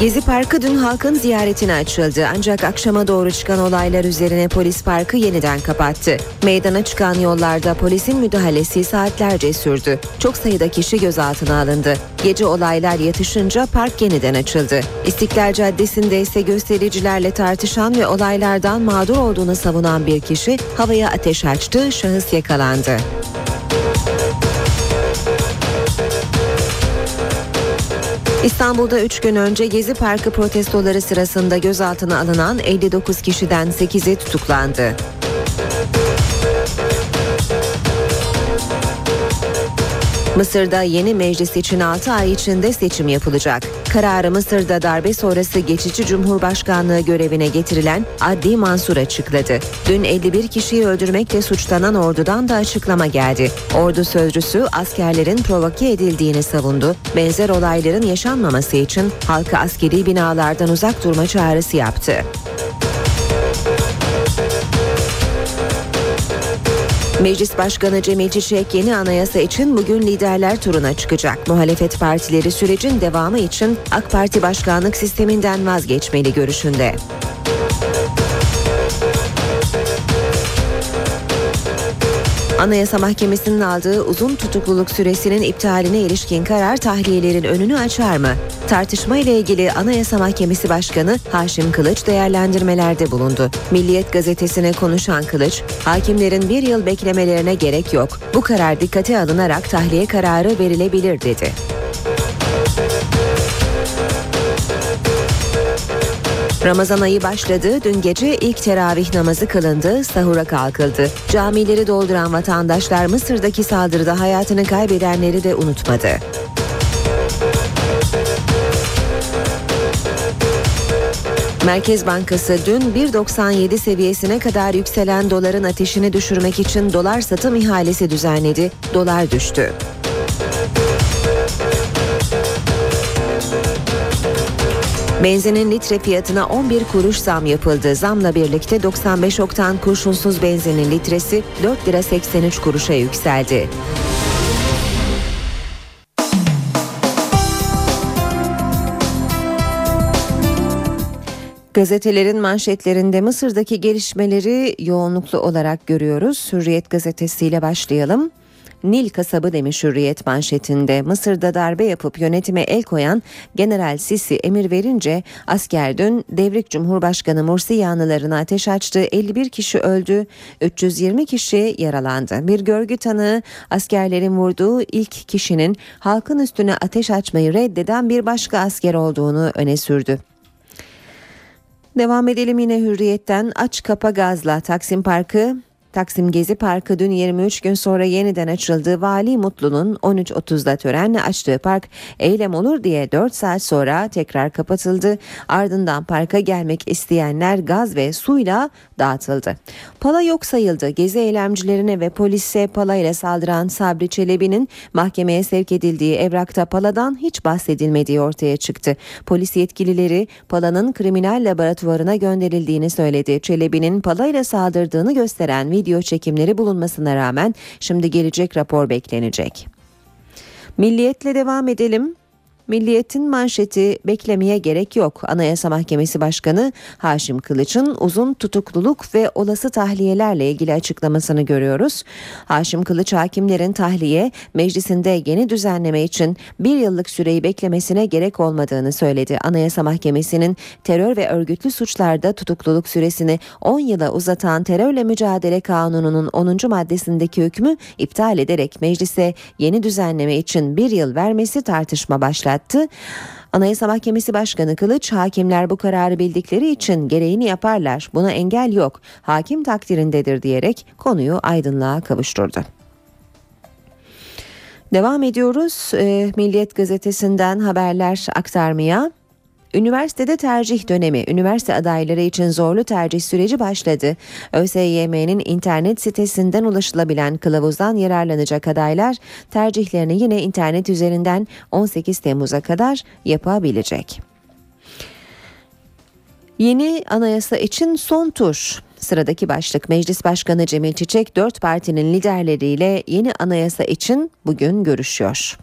[SPEAKER 2] Gezi Parkı dün halkın ziyaretine açıldı ancak akşama doğru çıkan olaylar üzerine polis parkı yeniden kapattı. Meydana çıkan yollarda polisin müdahalesi saatlerce sürdü. Çok sayıda kişi gözaltına alındı. Gece olaylar yatışınca park yeniden açıldı. İstiklal Caddesi'nde ise göstericilerle tartışan ve olaylardan mağdur olduğunu savunan bir kişi havaya ateş açtı, şahıs yakalandı. İstanbul'da 3 gün önce Gezi Parkı protestoları sırasında gözaltına alınan 59 kişiden 8'i tutuklandı. Mısır'da yeni meclis için 6 ay içinde seçim yapılacak. Kararı Mısır'da darbe sonrası geçici cumhurbaşkanlığı görevine getirilen Adli Mansur açıkladı. Dün 51 kişiyi öldürmekle suçlanan ordudan da açıklama geldi. Ordu sözcüsü askerlerin provoke edildiğini savundu. Benzer olayların yaşanmaması için halka askeri binalardan uzak durma çağrısı yaptı. Meclis Başkanı Cemil Çiçek yeni anayasa için bugün liderler turuna çıkacak. Muhalefet partileri sürecin devamı için AK Parti başkanlık sisteminden vazgeçmeli görüşünde. Anayasa Mahkemesi'nin aldığı uzun tutukluluk süresinin iptaline ilişkin karar tahliyelerin önünü açar mı? Tartışma ile ilgili Anayasa Mahkemesi Başkanı Haşim Kılıç değerlendirmelerde bulundu. Milliyet gazetesine konuşan Kılıç, hakimlerin bir yıl beklemelerine gerek yok. Bu karar dikkate alınarak tahliye kararı verilebilir dedi. Ramazan ayı başladı. Dün gece ilk teravih namazı kılındı, sahura kalkıldı. Camileri dolduran vatandaşlar Mısır'daki saldırıda hayatını kaybedenleri de unutmadı. Merkez Bankası dün 1.97 seviyesine kadar yükselen doların ateşini düşürmek için dolar satım ihalesi düzenledi. Dolar düştü. Benzinin litre fiyatına 11 kuruş zam yapıldı. Zamla birlikte 95 oktan kurşunsuz benzinin litresi 4 lira 83 kuruşa yükseldi. Gazetelerin manşetlerinde Mısır'daki gelişmeleri yoğunluklu olarak görüyoruz. Hürriyet gazetesiyle başlayalım. Nil kasabı demiş Hürriyet manşetinde. Mısır'da darbe yapıp yönetime el koyan General Sisi emir verince asker dün devrik Cumhurbaşkanı Mursi yanlılarına ateş açtı. 51 kişi öldü, 320 kişi yaralandı. Bir görgü tanığı askerlerin vurduğu ilk kişinin halkın üstüne ateş açmayı reddeden bir başka asker olduğunu öne sürdü. Devam edelim yine hürriyetten aç kapa gazla Taksim Parkı Taksim Gezi Parkı dün 23 gün sonra yeniden açıldı. Vali Mutlu'nun 13.30'da törenle açtığı park eylem olur diye 4 saat sonra tekrar kapatıldı. Ardından parka gelmek isteyenler gaz ve suyla dağıtıldı. Pala yok sayıldı. Gezi eylemcilerine ve polise pala ile saldıran Sabri Çelebi'nin mahkemeye sevk edildiği evrakta paladan hiç bahsedilmediği ortaya çıktı. Polis yetkilileri palanın kriminal laboratuvarına gönderildiğini söyledi. Çelebi'nin pala ile saldırdığını gösteren video çekimleri bulunmasına rağmen şimdi gelecek rapor beklenecek. Milliyetle devam edelim. Milliyetin manşeti beklemeye gerek yok. Anayasa Mahkemesi Başkanı Haşim Kılıç'ın uzun tutukluluk ve olası tahliyelerle ilgili açıklamasını görüyoruz. Haşim Kılıç hakimlerin tahliye meclisinde yeni düzenleme için bir yıllık süreyi beklemesine gerek olmadığını söyledi. Anayasa Mahkemesi'nin terör ve örgütlü suçlarda tutukluluk süresini 10 yıla uzatan terörle mücadele kanununun 10. maddesindeki hükmü iptal ederek meclise yeni düzenleme için bir yıl vermesi tartışma başlattı anlattı. Anayasa Mahkemesi Başkanı Kılıç hakimler bu kararı bildikleri için gereğini yaparlar. Buna engel yok. Hakim takdirindedir diyerek konuyu aydınlığa kavuşturdu. Devam ediyoruz. E, Milliyet gazetesinden haberler aktarmaya. Üniversitede tercih dönemi, üniversite adayları için zorlu tercih süreci başladı. ÖSYM'nin internet sitesinden ulaşılabilen kılavuzdan yararlanacak adaylar tercihlerini yine internet üzerinden 18 Temmuz'a kadar yapabilecek. Yeni anayasa için son tur. Sıradaki başlık Meclis Başkanı Cemil Çiçek dört partinin liderleriyle yeni anayasa için bugün görüşüyor.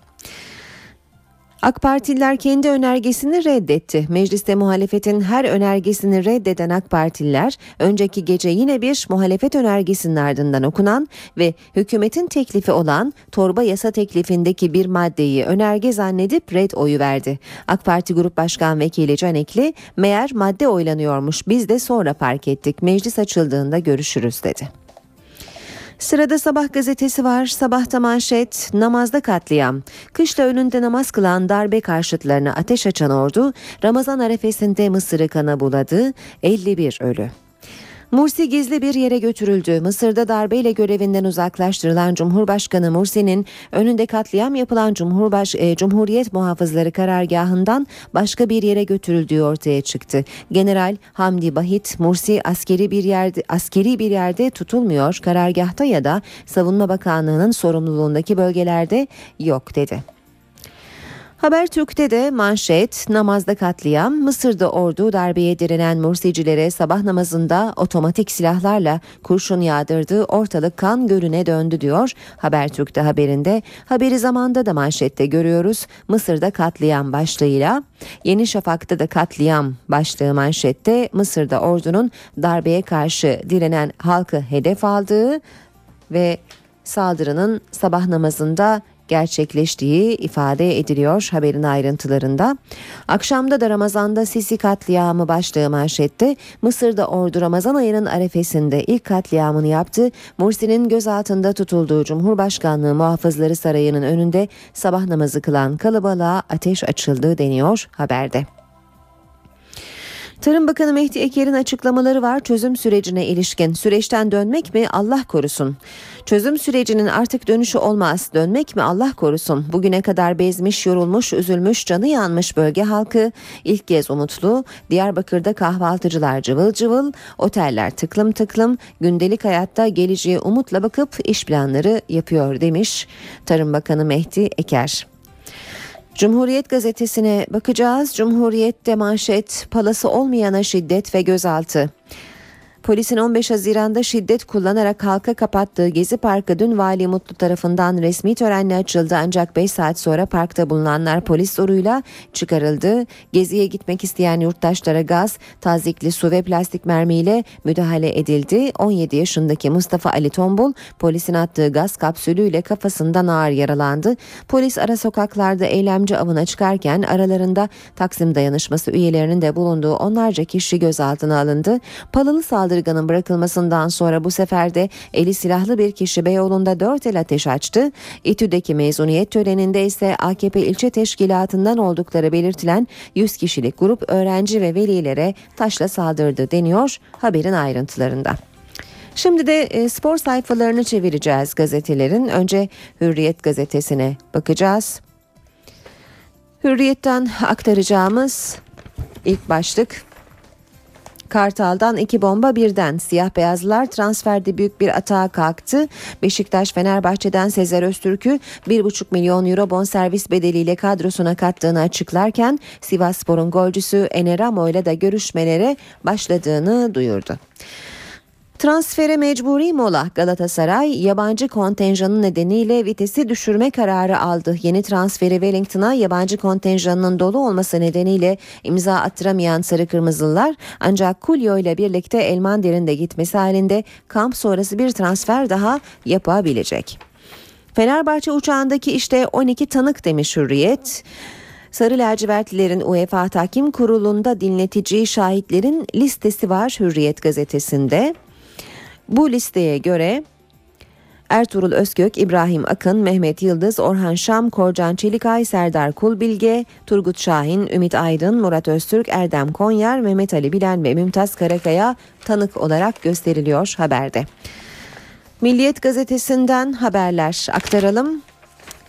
[SPEAKER 2] AK Partililer kendi önergesini reddetti. Mecliste muhalefetin her önergesini reddeden AK Partililer önceki gece yine bir muhalefet önergesinin ardından okunan ve hükümetin teklifi olan torba yasa teklifindeki bir maddeyi önerge zannedip red oyu verdi. AK Parti Grup Başkan Vekili Canekli meğer madde oylanıyormuş biz de sonra fark ettik meclis açıldığında görüşürüz dedi. Sırada sabah gazetesi var. Sabahta manşet namazda katliam. Kışla önünde namaz kılan darbe karşıtlarına ateş açan ordu Ramazan arefesinde Mısır'ı kana buladı. 51 ölü. Mursi gizli bir yere götürüldü. Mısır'da darbeyle görevinden uzaklaştırılan Cumhurbaşkanı Mursi'nin önünde katliam yapılan Cumhurbaş e, Cumhuriyet Muhafızları karargahından başka bir yere götürüldüğü ortaya çıktı. General Hamdi Bahit Mursi askeri bir yerde askeri bir yerde tutulmuyor. Karargahta ya da Savunma Bakanlığı'nın sorumluluğundaki bölgelerde yok dedi. Habertürk'te de manşet namazda katliam Mısır'da ordu darbeye direnen Mursicilere sabah namazında otomatik silahlarla kurşun yağdırdı ortalık kan gölüne döndü diyor Habertürk'te haberinde. Haberi zamanda da manşette görüyoruz Mısır'da katliam başlığıyla. Yeni Şafak'ta da katliam başlığı manşette Mısır'da ordunun darbeye karşı direnen halkı hedef aldığı ve saldırının sabah namazında gerçekleştiği ifade ediliyor haberin ayrıntılarında. Akşamda da Ramazan'da Sisi katliamı başlığı manşette Mısır'da ordu Ramazan ayının arefesinde ilk katliamını yaptı. Mursi'nin gözaltında tutulduğu Cumhurbaşkanlığı Muhafızları Sarayı'nın önünde sabah namazı kılan kalabalığa ateş açıldı deniyor haberde. Tarım Bakanı Mehdi Eker'in açıklamaları var çözüm sürecine ilişkin. Süreçten dönmek mi Allah korusun. Çözüm sürecinin artık dönüşü olmaz. Dönmek mi Allah korusun. Bugüne kadar bezmiş, yorulmuş, üzülmüş, canı yanmış bölge halkı ilk kez umutlu. Diyarbakır'da kahvaltıcılar cıvıl cıvıl, oteller tıklım tıklım, gündelik hayatta geleceğe umutla bakıp iş planları yapıyor demiş Tarım Bakanı Mehdi Eker. Cumhuriyet gazetesine bakacağız. Cumhuriyet'te manşet palası olmayana şiddet ve gözaltı. Polisin 15 Haziran'da şiddet kullanarak halka kapattığı Gezi Parkı dün Vali Mutlu tarafından resmi törenle açıldı ancak 5 saat sonra parkta bulunanlar polis zoruyla çıkarıldı. Geziye gitmek isteyen yurttaşlara gaz, tazikli su ve plastik mermiyle müdahale edildi. 17 yaşındaki Mustafa Ali Tombul polisin attığı gaz kapsülüyle kafasından ağır yaralandı. Polis ara sokaklarda eylemci avına çıkarken aralarında Taksim Dayanışması üyelerinin de bulunduğu onlarca kişi gözaltına alındı. Palalı saldırı saldırganın bırakılmasından sonra bu sefer de eli silahlı bir kişi Beyoğlu'nda dört el ateş açtı. İTÜ'deki mezuniyet töreninde ise AKP ilçe teşkilatından oldukları belirtilen 100 kişilik grup öğrenci ve velilere taşla saldırdı deniyor haberin ayrıntılarında. Şimdi de e, spor sayfalarını çevireceğiz gazetelerin. Önce Hürriyet gazetesine bakacağız. Hürriyet'ten aktaracağımız ilk başlık Kartal'dan iki bomba birden siyah beyazlar transferde büyük bir atağa kalktı. Beşiktaş Fenerbahçe'den Sezer Öztürk'ü 1,5 milyon euro bonservis bedeliyle kadrosuna kattığını açıklarken Sivasspor'un golcüsü Eneramo ile de görüşmelere başladığını duyurdu. Transfere mecburi mola Galatasaray yabancı kontenjanı nedeniyle vitesi düşürme kararı aldı. Yeni transferi Wellington'a yabancı kontenjanının dolu olması nedeniyle imza attıramayan Sarı Kırmızılılar ancak Kulyo ile birlikte Elmander'in de gitmesi halinde kamp sonrası bir transfer daha yapabilecek. Fenerbahçe uçağındaki işte 12 tanık demiş Hürriyet. Sarı lacivertlilerin UEFA Tahkim Kurulu'nda dinleteceği şahitlerin listesi var Hürriyet gazetesinde. Bu listeye göre Ertuğrul Özgök, İbrahim Akın, Mehmet Yıldız, Orhan Şam, Korcan Çelikay, Serdar Kulbilge, Turgut Şahin, Ümit Aydın, Murat Öztürk, Erdem Konyar, Mehmet Ali Bilen ve Mümtaz Karakaya tanık olarak gösteriliyor haberde. Milliyet gazetesinden haberler aktaralım.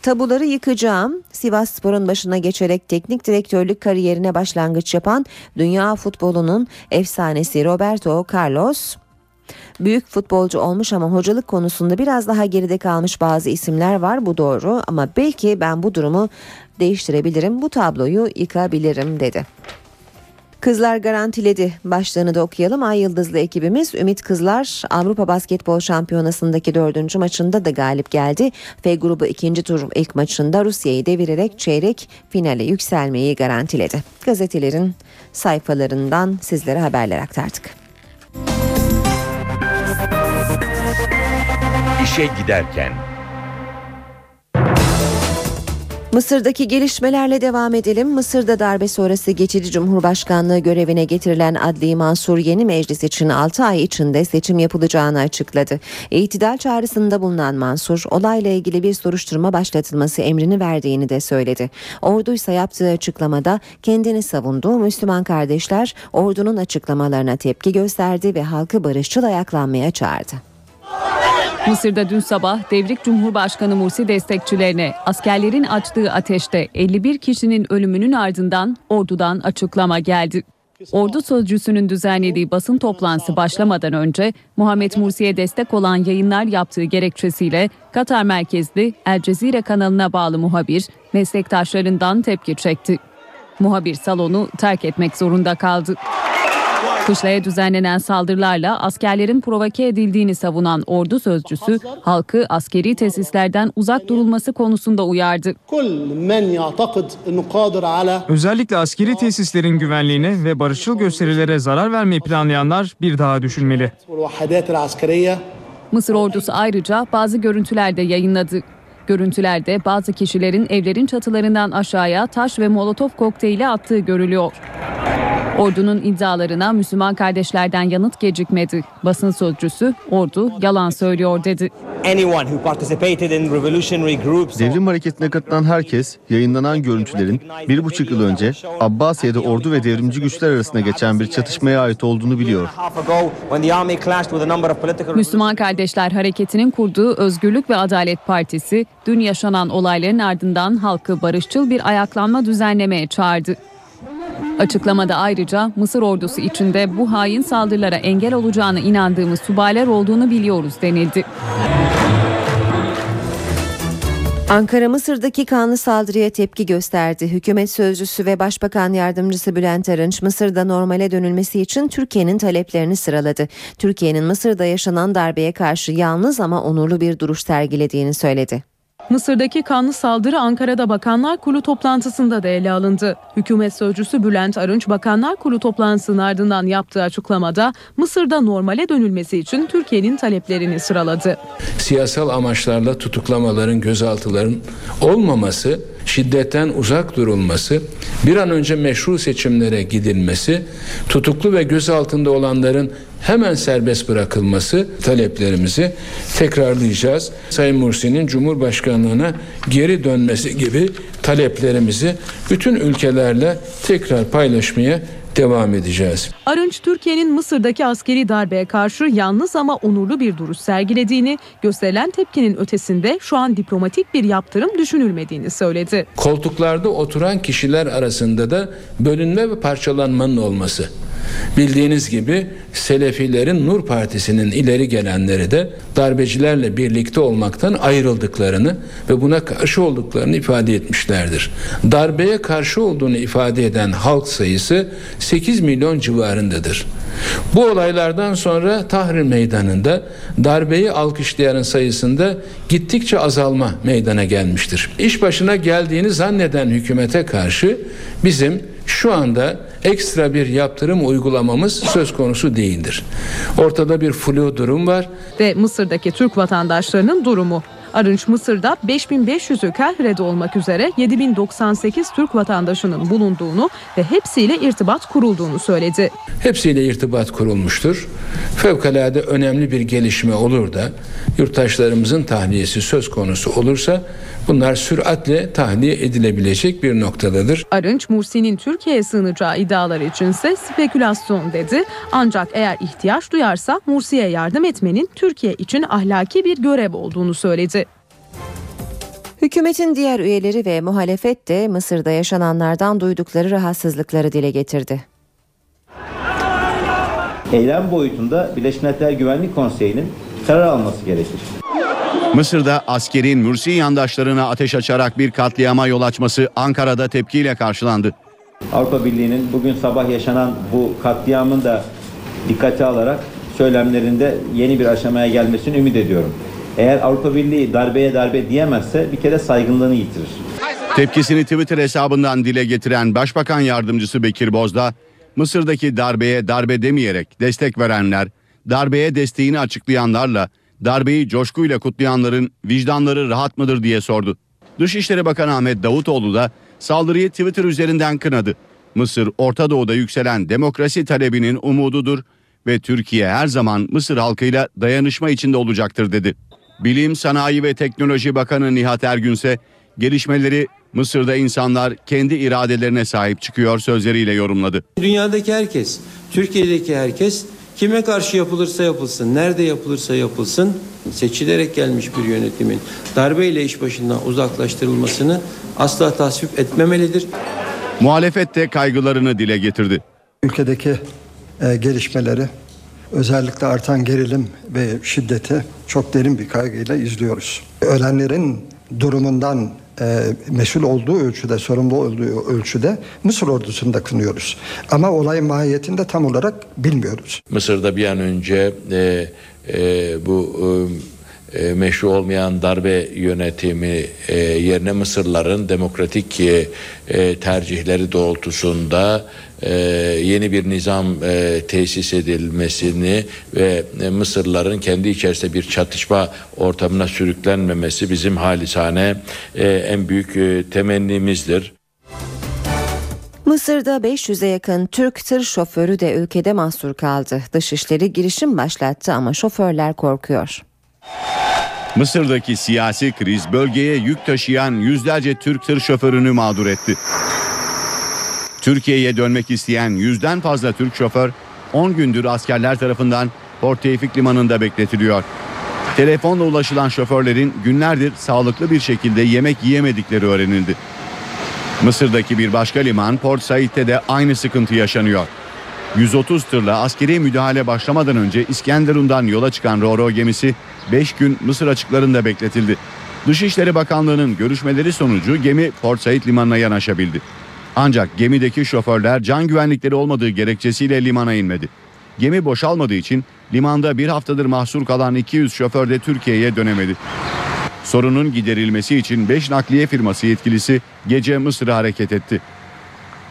[SPEAKER 2] Tabuları yıkacağım. Sivas Spor'un başına geçerek teknik direktörlük kariyerine başlangıç yapan dünya futbolunun efsanesi Roberto Carlos Büyük futbolcu olmuş ama hocalık konusunda biraz daha geride kalmış bazı isimler var bu doğru ama belki ben bu durumu değiştirebilirim bu tabloyu yıkabilirim dedi. Kızlar garantiledi başlığını da okuyalım. Ay Yıldızlı ekibimiz Ümit Kızlar Avrupa Basketbol Şampiyonası'ndaki dördüncü maçında da galip geldi. F grubu ikinci tur ilk maçında Rusya'yı devirerek çeyrek finale yükselmeyi garantiledi. Gazetelerin sayfalarından sizlere haberler aktardık.
[SPEAKER 1] İşe giderken.
[SPEAKER 2] Mısır'daki gelişmelerle devam edelim. Mısır'da darbe sonrası geçici cumhurbaşkanlığı görevine getirilen Adli Mansur yeni meclis için 6 ay içinde seçim yapılacağını açıkladı. İtidal çağrısında bulunan Mansur olayla ilgili bir soruşturma başlatılması emrini verdiğini de söyledi. Ordu ise yaptığı açıklamada kendini savundu. Müslüman kardeşler ordunun açıklamalarına tepki gösterdi ve halkı barışçıl ayaklanmaya çağırdı.
[SPEAKER 3] Mısır'da dün sabah devrik Cumhurbaşkanı Mursi destekçilerine askerlerin açtığı ateşte 51 kişinin ölümünün ardından ordudan açıklama geldi. Ordu sözcüsünün düzenlediği basın toplantısı başlamadan önce Muhammed Mursi'ye destek olan yayınlar yaptığı gerekçesiyle Katar merkezli El Cezire kanalına bağlı muhabir meslektaşlarından tepki çekti. Muhabir salonu terk etmek zorunda kaldı. Kışlaya düzenlenen saldırılarla askerlerin provoke edildiğini savunan ordu sözcüsü halkı askeri tesislerden uzak durulması konusunda uyardı.
[SPEAKER 15] Özellikle askeri tesislerin güvenliğine ve barışçıl gösterilere zarar vermeyi planlayanlar bir daha düşünmeli.
[SPEAKER 3] Mısır ordusu ayrıca bazı görüntüler de yayınladı. Görüntülerde bazı kişilerin evlerin çatılarından aşağıya taş ve molotof kokteyli attığı görülüyor. Ordunun iddialarına Müslüman kardeşlerden yanıt gecikmedi. Basın sözcüsü ordu yalan söylüyor dedi.
[SPEAKER 16] Devrim hareketine katılan herkes yayınlanan görüntülerin bir buçuk yıl önce Abbasiye'de ordu ve devrimci güçler arasında geçen bir çatışmaya ait olduğunu biliyor.
[SPEAKER 3] Müslüman Kardeşler Hareketi'nin kurduğu Özgürlük ve Adalet Partisi dün yaşanan olayların ardından halkı barışçıl bir ayaklanma düzenlemeye çağırdı. Açıklamada ayrıca Mısır ordusu içinde bu hain saldırılara engel olacağına inandığımız subaylar olduğunu biliyoruz denildi.
[SPEAKER 2] Ankara Mısır'daki kanlı saldırıya tepki gösterdi. Hükümet sözcüsü ve Başbakan Yardımcısı Bülent Arınç Mısır'da normale dönülmesi için Türkiye'nin taleplerini sıraladı. Türkiye'nin Mısır'da yaşanan darbeye karşı yalnız ama onurlu bir duruş sergilediğini söyledi.
[SPEAKER 17] Mısır'daki kanlı saldırı Ankara'da Bakanlar Kurulu toplantısında da ele alındı. Hükümet sözcüsü Bülent Arınç Bakanlar Kurulu toplantısının ardından yaptığı açıklamada Mısır'da normale dönülmesi için Türkiye'nin taleplerini sıraladı.
[SPEAKER 5] Siyasal amaçlarla tutuklamaların, gözaltıların olmaması, şiddetten uzak durulması, bir an önce meşru seçimlere gidilmesi, tutuklu ve gözaltında olanların hemen serbest bırakılması taleplerimizi tekrarlayacağız. Sayın Mursi'nin Cumhurbaşkanlığına geri dönmesi gibi taleplerimizi bütün ülkelerle tekrar paylaşmaya devam edeceğiz.
[SPEAKER 17] Arınç Türkiye'nin Mısır'daki askeri darbeye karşı yalnız ama onurlu bir duruş sergilediğini, gösterilen tepkinin ötesinde şu an diplomatik bir yaptırım düşünülmediğini söyledi.
[SPEAKER 5] Koltuklarda oturan kişiler arasında da bölünme ve parçalanmanın olması. Bildiğiniz gibi Selefilerin Nur Partisi'nin ileri gelenleri de darbecilerle birlikte olmaktan ayrıldıklarını ve buna karşı olduklarını ifade etmişlerdir. Darbeye karşı olduğunu ifade eden halk sayısı 8 milyon civarındadır. Bu olaylardan sonra Tahrir Meydanı'nda darbeyi alkışlayanın sayısında gittikçe azalma meydana gelmiştir. İş başına geldiğini zanneden hükümete karşı bizim şu anda ekstra bir yaptırım uygulamamız söz konusu değildir. Ortada bir flu durum var.
[SPEAKER 17] Ve Mısır'daki Türk vatandaşlarının durumu. Arınç Mısır'da 5500'ü Kahire'de olmak üzere 7098 Türk vatandaşının bulunduğunu ve hepsiyle irtibat kurulduğunu söyledi.
[SPEAKER 5] Hepsiyle irtibat kurulmuştur. Fevkalade önemli bir gelişme olur da yurttaşlarımızın tahliyesi söz konusu olursa bunlar süratle tahliye edilebilecek bir noktadadır.
[SPEAKER 17] Arınç Mursi'nin Türkiye'ye sığınacağı iddialar içinse spekülasyon dedi. Ancak eğer ihtiyaç duyarsa Mursi'ye yardım etmenin Türkiye için ahlaki bir görev olduğunu söyledi.
[SPEAKER 2] Hükümetin diğer üyeleri ve muhalefet de Mısır'da yaşananlardan duydukları rahatsızlıkları dile getirdi.
[SPEAKER 18] Eylem boyutunda Birleşmiş Milletler Güvenlik Konseyi'nin karar alması gerekir.
[SPEAKER 9] Mısır'da askerin Mürsi yandaşlarına ateş açarak bir katliama yol açması Ankara'da tepkiyle karşılandı.
[SPEAKER 18] Avrupa Birliği'nin bugün sabah yaşanan bu katliamın da dikkate alarak söylemlerinde yeni bir aşamaya gelmesini ümit ediyorum. Eğer Avrupa Birliği darbeye darbe diyemezse bir kere saygınlığını yitirir.
[SPEAKER 9] Tepkisini Twitter hesabından dile getiren Başbakan Yardımcısı Bekir Bozdağ, Mısır'daki darbeye darbe demeyerek destek verenler, darbeye desteğini açıklayanlarla darbeyi coşkuyla kutlayanların vicdanları rahat mıdır diye sordu. Dışişleri Bakanı Ahmet Davutoğlu da saldırıyı Twitter üzerinden kınadı. Mısır Orta Doğu'da yükselen demokrasi talebinin umududur ve Türkiye her zaman Mısır halkıyla dayanışma içinde olacaktır dedi. Bilim, Sanayi ve Teknoloji Bakanı Nihat Ergün ise gelişmeleri Mısır'da insanlar kendi iradelerine sahip çıkıyor sözleriyle yorumladı.
[SPEAKER 19] Dünyadaki herkes, Türkiye'deki herkes kime karşı yapılırsa yapılsın, nerede yapılırsa yapılsın seçilerek gelmiş bir yönetimin darbeyle iş başından uzaklaştırılmasını asla tasvip etmemelidir.
[SPEAKER 9] Muhalefet de kaygılarını dile getirdi.
[SPEAKER 6] Ülkedeki e, gelişmeleri özellikle artan gerilim ve şiddeti çok derin bir kaygıyla izliyoruz. Ölenlerin durumundan e, mesul olduğu ölçüde, sorumlu olduğu ölçüde Mısır ordusunu da kınıyoruz. Ama olayın mahiyetini de tam olarak bilmiyoruz.
[SPEAKER 7] Mısır'da bir an önce e, e, bu e, meşru olmayan darbe yönetimi e, yerine Mısırların demokratik e, e, tercihleri doğrultusunda e, yeni bir nizam e, tesis edilmesini ve e, Mısırların kendi içerisinde bir çatışma ortamına sürüklenmemesi bizim halisane e, en büyük e, temennimizdir.
[SPEAKER 2] Mısır'da 500'e yakın Türk tır şoförü de ülkede mahsur kaldı. Dışişleri girişim başlattı ama şoförler korkuyor.
[SPEAKER 9] Mısır'daki siyasi kriz bölgeye yük taşıyan yüzlerce Türk tır şoförünü mağdur etti. Türkiye'ye dönmek isteyen yüzden fazla Türk şoför 10 gündür askerler tarafından Port Tevfik limanında bekletiliyor. Telefonla ulaşılan şoförlerin günlerdir sağlıklı bir şekilde yemek yiyemedikleri öğrenildi. Mısır'daki bir başka liman Port Said'de de aynı sıkıntı yaşanıyor. 130 tırla askeri müdahale başlamadan önce İskenderun'dan yola çıkan Roro gemisi 5 gün Mısır açıklarında bekletildi. Dışişleri Bakanlığı'nın görüşmeleri sonucu gemi Port Said limanına yanaşabildi. Ancak gemideki şoförler can güvenlikleri olmadığı gerekçesiyle limana inmedi. Gemi boşalmadığı için limanda bir haftadır mahsur kalan 200 şoför de Türkiye'ye dönemedi. Sorunun giderilmesi için 5 nakliye firması yetkilisi gece Mısır'a hareket etti.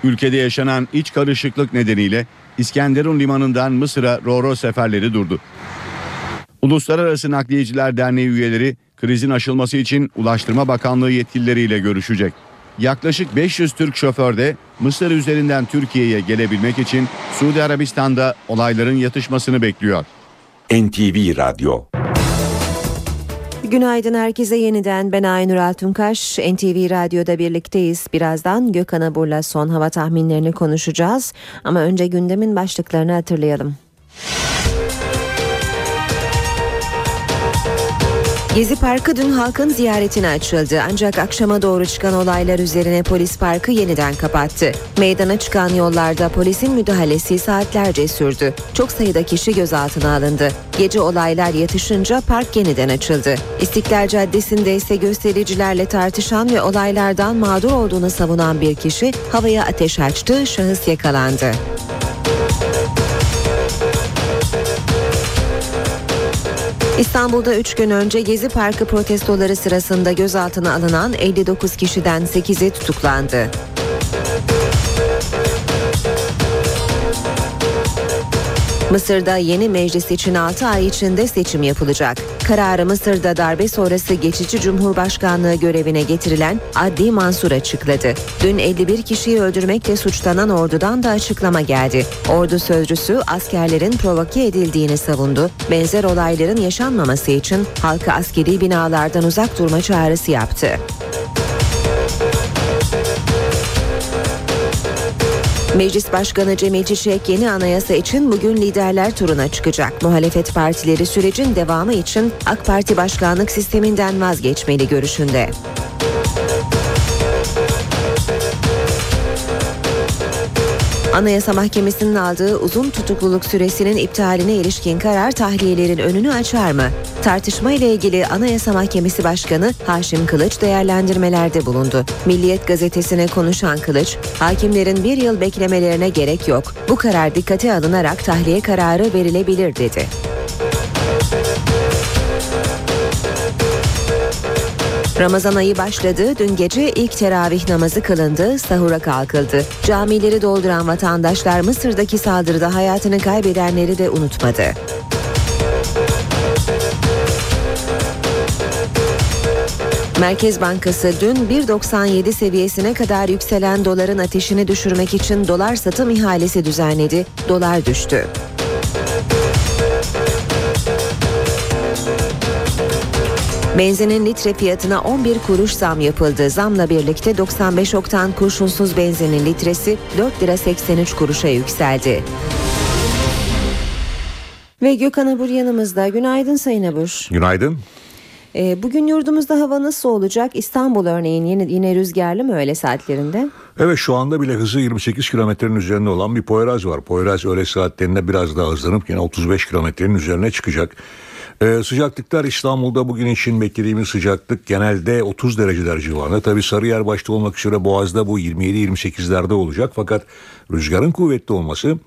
[SPEAKER 9] Ülkede yaşanan iç karışıklık nedeniyle İskenderun limanından Mısır'a Roro seferleri durdu. Uluslararası Nakliyeciler Derneği üyeleri krizin aşılması için Ulaştırma Bakanlığı yetkilileriyle görüşecek. Yaklaşık 500 Türk şoför de Mısır üzerinden Türkiye'ye gelebilmek için Suudi Arabistan'da olayların yatışmasını bekliyor.
[SPEAKER 1] NTV Radyo
[SPEAKER 2] Günaydın herkese yeniden ben Aynur Altunkaş. NTV Radyo'da birlikteyiz. Birazdan Gökhan Abur'la son hava tahminlerini konuşacağız. Ama önce gündemin başlıklarını hatırlayalım. Gezi Parkı dün halkın ziyaretine açıldı ancak akşama doğru çıkan olaylar üzerine polis parkı yeniden kapattı. Meydana çıkan yollarda polisin müdahalesi saatlerce sürdü. Çok sayıda kişi gözaltına alındı. Gece olaylar yatışınca park yeniden açıldı. İstiklal Caddesi'nde ise göstericilerle tartışan ve olaylardan mağdur olduğunu savunan bir kişi havaya ateş açtı, şahıs yakalandı. İstanbul'da 3 gün önce Gezi Parkı protestoları sırasında gözaltına alınan 59 kişiden 8'i tutuklandı. Mısır'da yeni meclis için 6 ay içinde seçim yapılacak. Kararı Mısır'da darbe sonrası geçici Cumhurbaşkanlığı görevine getirilen Adli Mansur açıkladı. Dün 51 kişiyi öldürmekle suçlanan ordudan da açıklama geldi. Ordu sözcüsü askerlerin provoke edildiğini savundu. Benzer olayların yaşanmaması için halka askeri binalardan uzak durma çağrısı yaptı. Meclis Başkanı Cemil Çiçek yeni anayasa için bugün liderler turuna çıkacak. Muhalefet partileri sürecin devamı için AK Parti başkanlık sisteminden vazgeçmeli görüşünde. Anayasa Mahkemesi'nin aldığı uzun tutukluluk süresinin iptaline ilişkin karar tahliyelerin önünü açar mı? Tartışma ile ilgili Anayasa Mahkemesi Başkanı Haşim Kılıç değerlendirmelerde bulundu. Milliyet gazetesine konuşan Kılıç, hakimlerin bir yıl beklemelerine gerek yok. Bu karar dikkate alınarak tahliye kararı verilebilir dedi. Ramazan ayı başladı. Dün gece ilk teravih namazı kılındı, sahura kalkıldı. Camileri dolduran vatandaşlar Mısır'daki saldırıda hayatını kaybedenleri de unutmadı. Merkez Bankası dün 1.97 seviyesine kadar yükselen doların ateşini düşürmek için dolar satım ihalesi düzenledi. Dolar düştü. Benzinin litre fiyatına 11 kuruş zam yapıldı. Zamla birlikte 95 oktan kurşunsuz benzinin litresi 4 lira 83 kuruşa yükseldi. Ve Gökhan Abur yanımızda. Günaydın Sayın Abur.
[SPEAKER 1] Günaydın.
[SPEAKER 2] Ee, bugün yurdumuzda hava nasıl olacak? İstanbul örneğin yine, yine rüzgarlı mı öğle saatlerinde?
[SPEAKER 1] Evet şu anda bile hızı 28 kilometrenin üzerinde olan bir Poyraz var. Poyraz öğle saatlerinde biraz daha hızlanıp yine 35 kilometrenin üzerine çıkacak. Ee, sıcaklıklar İstanbul'da bugün için beklediğimiz sıcaklık genelde 30 dereceler civarında. Tabi Sarıyer başta olmak üzere Boğaz'da bu 27-28'lerde olacak. Fakat rüzgarın kuvvetli olması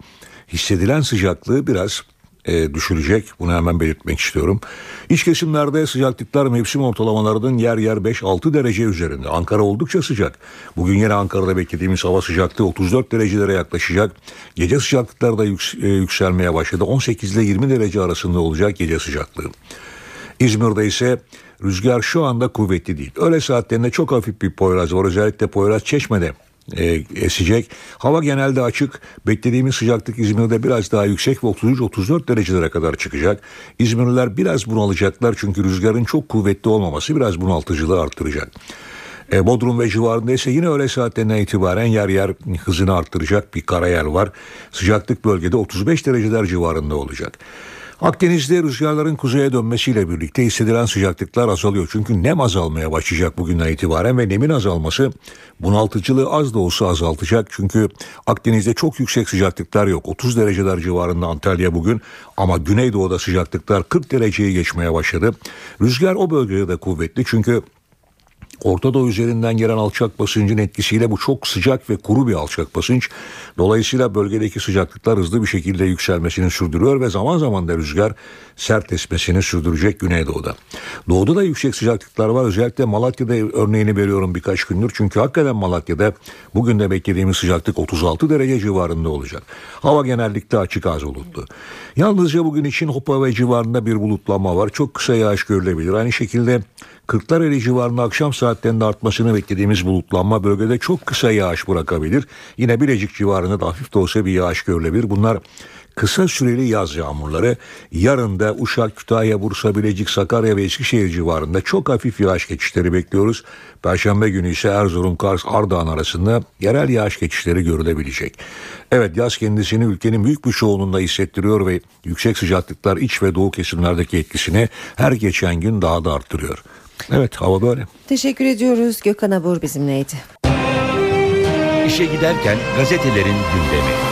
[SPEAKER 1] hissedilen sıcaklığı biraz e, düşürecek. Bunu hemen belirtmek istiyorum. İç kesimlerde sıcaklıklar mevsim ortalamalarının yer yer 5-6 derece üzerinde. Ankara oldukça sıcak. Bugün yine Ankara'da beklediğimiz hava sıcaklığı 34 derecelere yaklaşacak. Gece sıcaklıklar da yüks- e, yükselmeye başladı. 18 ile 20 derece arasında olacak gece sıcaklığı. İzmir'de ise rüzgar şu anda kuvvetli değil. Öğle saatlerinde çok hafif bir Poyraz var. Özellikle Poyraz Çeşme'de e, esecek. Hava genelde açık. Beklediğimiz sıcaklık İzmir'de biraz daha yüksek ve 33-34 derecelere kadar çıkacak. İzmirliler biraz bunalacaklar çünkü rüzgarın çok kuvvetli olmaması biraz bunaltıcılığı arttıracak. E, Bodrum ve civarında ise yine öğle saatlerinden itibaren yer yer hızını arttıracak bir karayel var. Sıcaklık bölgede 35 dereceler civarında olacak. Akdeniz'de rüzgarların kuzeye dönmesiyle birlikte hissedilen sıcaklıklar azalıyor. Çünkü nem azalmaya başlayacak bugünden itibaren ve nemin azalması bunaltıcılığı az da olsa azaltacak. Çünkü Akdeniz'de çok yüksek sıcaklıklar yok. 30 dereceler civarında Antalya bugün ama Güneydoğu'da sıcaklıklar 40 dereceyi geçmeye başladı. Rüzgar o bölgede de kuvvetli çünkü Orta Doğu üzerinden gelen alçak basıncın etkisiyle bu çok sıcak ve kuru bir alçak basınç. Dolayısıyla bölgedeki sıcaklıklar hızlı bir şekilde yükselmesini sürdürüyor ve zaman zaman da rüzgar sert esmesini sürdürecek Güneydoğu'da. Doğuda da yüksek sıcaklıklar var. Özellikle Malatya'da örneğini veriyorum birkaç gündür. Çünkü hakikaten Malatya'da bugün de beklediğimiz sıcaklık 36 derece civarında olacak. Hava genellikle açık az bulutlu. Yalnızca bugün için Hopa ve civarında bir bulutlanma var. Çok kısa yağış görülebilir. Aynı şekilde Kırklareli civarında akşam saatlerinde artmasını beklediğimiz bulutlanma bölgede çok kısa yağış bırakabilir. Yine Bilecik civarında da hafif de olsa bir yağış görülebilir. Bunlar kısa süreli yaz yağmurları. Yarın da Uşak, Kütahya, Bursa, Bilecik, Sakarya ve Eskişehir civarında çok hafif yağış geçişleri bekliyoruz. Perşembe günü ise Erzurum, Kars, Ardahan arasında yerel yağış geçişleri görülebilecek. Evet yaz kendisini ülkenin büyük bir çoğunluğunda hissettiriyor ve yüksek sıcaklıklar iç ve doğu kesimlerdeki etkisini her geçen gün daha da arttırıyor. Evet hava böyle.
[SPEAKER 2] Teşekkür ediyoruz. Gökhan Abur bizimleydi.
[SPEAKER 1] İşe giderken gazetelerin gündemi.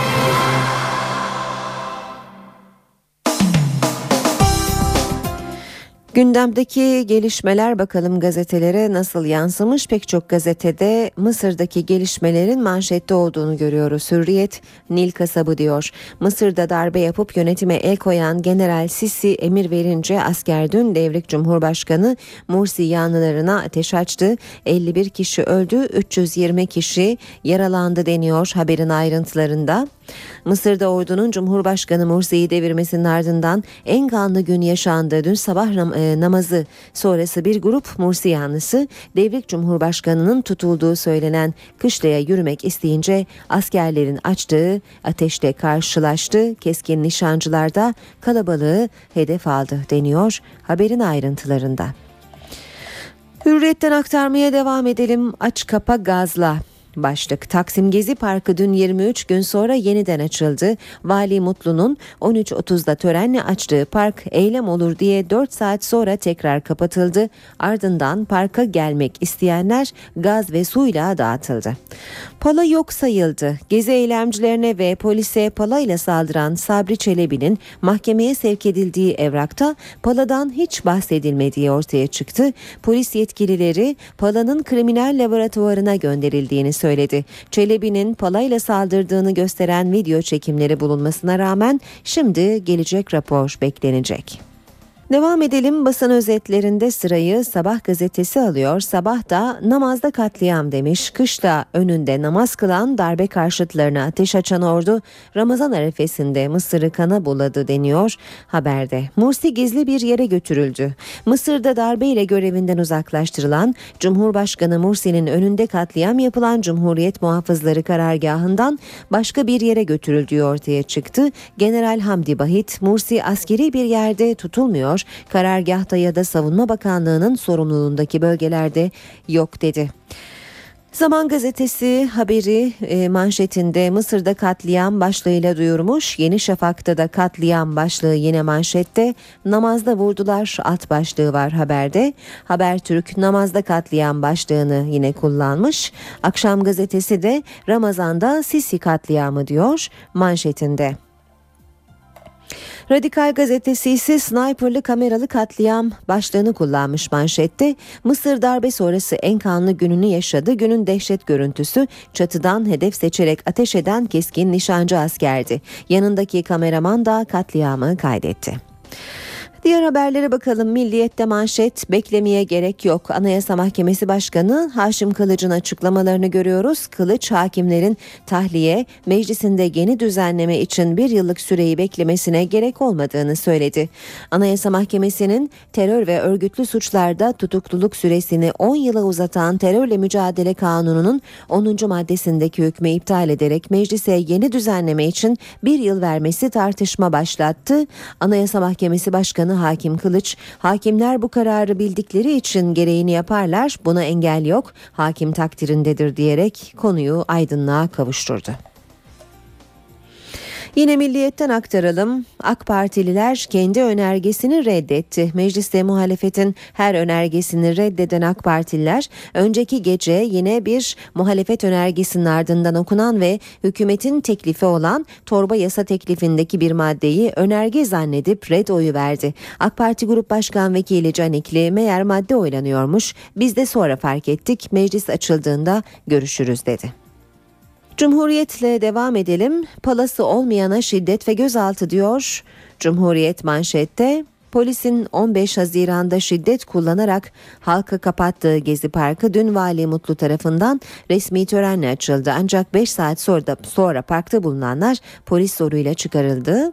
[SPEAKER 2] Gündemdeki gelişmeler bakalım gazetelere nasıl yansımış? Pek çok gazetede Mısır'daki gelişmelerin manşette olduğunu görüyoruz. Hürriyet, Nil kasabı diyor. Mısır'da darbe yapıp yönetime el koyan General Sisi emir verince asker dün devrik Cumhurbaşkanı Mursi yanlılarına ateş açtı. 51 kişi öldü, 320 kişi yaralandı deniyor haberin ayrıntılarında. Mısır'da ordunun Cumhurbaşkanı Mursi'yi devirmesinin ardından en kanlı gün yaşandı. Dün sabah e, namazı sonrası bir grup Mursi yanlısı devrik Cumhurbaşkanı'nın tutulduğu söylenen kışlaya yürümek isteyince askerlerin açtığı ateşle karşılaştı. Keskin nişancılar da kalabalığı hedef aldı deniyor haberin ayrıntılarında. Hürriyetten aktarmaya devam edelim. Aç kapa gazla. Başlık Taksim Gezi Parkı dün 23 gün sonra yeniden açıldı. Vali Mutlu'nun 13.30'da törenle açtığı park eylem olur diye 4 saat sonra tekrar kapatıldı. Ardından parka gelmek isteyenler gaz ve suyla dağıtıldı. Pala yok sayıldı. Gezi eylemcilerine ve polise palayla saldıran Sabri Çelebi'nin mahkemeye sevk edildiği evrakta paladan hiç bahsedilmediği ortaya çıktı. Polis yetkilileri palanın kriminal laboratuvarına gönderildiğini söyledi. Çelebi'nin palayla saldırdığını gösteren video çekimleri bulunmasına rağmen şimdi gelecek rapor beklenecek. Devam edelim basın özetlerinde sırayı Sabah gazetesi alıyor. Sabah da namazda katliam demiş. Kışta önünde namaz kılan darbe karşıtlarına ateş açan ordu Ramazan arefesinde Mısır'ı kana buladı deniyor haberde. Mursi gizli bir yere götürüldü. Mısır'da darbeyle görevinden uzaklaştırılan Cumhurbaşkanı Mursi'nin önünde katliam yapılan Cumhuriyet Muhafızları karargahından başka bir yere götürüldüğü ortaya çıktı. General Hamdi Bahit Mursi askeri bir yerde tutulmuyor karargahta ya da Savunma Bakanlığı'nın sorumluluğundaki bölgelerde yok dedi. Zaman gazetesi haberi e, manşetinde Mısır'da katliam başlığıyla duyurmuş. Yeni Şafak'ta da katliam başlığı yine manşette. Namazda vurdular at başlığı var haberde. Habertürk namazda katliam başlığını yine kullanmış. Akşam gazetesi de Ramazan'da Sisi katliamı diyor manşetinde. Radikal gazetesi ise sniperlı kameralı katliam başlığını kullanmış manşette. Mısır darbe sonrası en kanlı gününü yaşadı. Günün dehşet görüntüsü çatıdan hedef seçerek ateş eden keskin nişancı askerdi. Yanındaki kameraman da katliamı kaydetti. Diğer haberlere bakalım. Milliyet'te manşet beklemeye gerek yok. Anayasa Mahkemesi Başkanı Haşim Kılıç'ın açıklamalarını görüyoruz. Kılıç hakimlerin tahliye, meclisinde yeni düzenleme için bir yıllık süreyi beklemesine gerek olmadığını söyledi. Anayasa Mahkemesi'nin terör ve örgütlü suçlarda tutukluluk süresini 10 yıla uzatan terörle mücadele kanununun 10. maddesindeki hükmü iptal ederek meclise yeni düzenleme için bir yıl vermesi tartışma başlattı. Anayasa Mahkemesi Başkanı Hakim Kılıç, hakimler bu kararı bildikleri için gereğini yaparlar, buna engel yok, hakim takdirindedir diyerek konuyu aydınlığa kavuşturdu. Yine milliyetten aktaralım. AK Partililer kendi önergesini reddetti. Mecliste muhalefetin her önergesini reddeden AK Partililer önceki gece yine bir muhalefet önergesinin ardından okunan ve hükümetin teklifi olan torba yasa teklifindeki bir maddeyi önerge zannedip red oyu verdi. AK Parti Grup Başkan Vekili Canikli meğer madde oylanıyormuş. Biz de sonra fark ettik. Meclis açıldığında görüşürüz dedi. Cumhuriyetle devam edelim. Palası olmayana şiddet ve gözaltı diyor. Cumhuriyet manşette Polisin 15 Haziran'da şiddet kullanarak halka kapattığı Gezi Parkı dün Vali Mutlu tarafından resmi törenle açıldı. Ancak 5 saat sonra, sonra parkta bulunanlar polis zoruyla çıkarıldı.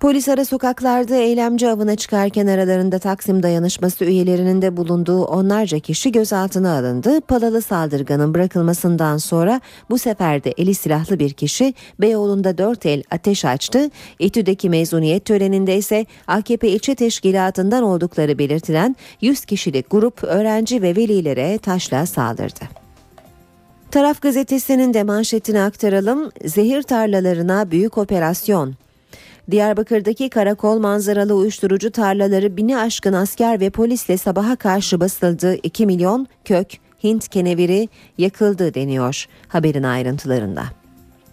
[SPEAKER 2] Polis ara sokaklarda eylemci avına çıkarken aralarında Taksim dayanışması üyelerinin de bulunduğu onlarca kişi gözaltına alındı. Palalı saldırganın bırakılmasından sonra bu sefer de eli silahlı bir kişi Beyoğlu'nda dört el ateş açtı. İTÜ'deki mezuniyet töreninde ise AKP ilçe teşkilatından oldukları belirtilen 100 kişilik grup öğrenci ve velilere taşla saldırdı. Taraf gazetesinin de manşetini aktaralım. Zehir tarlalarına büyük operasyon. Diyarbakır'daki karakol manzaralı uyuşturucu tarlaları bini aşkın asker ve polisle sabaha karşı basıldı. 2 milyon kök Hint keneviri yakıldı deniyor haberin ayrıntılarında.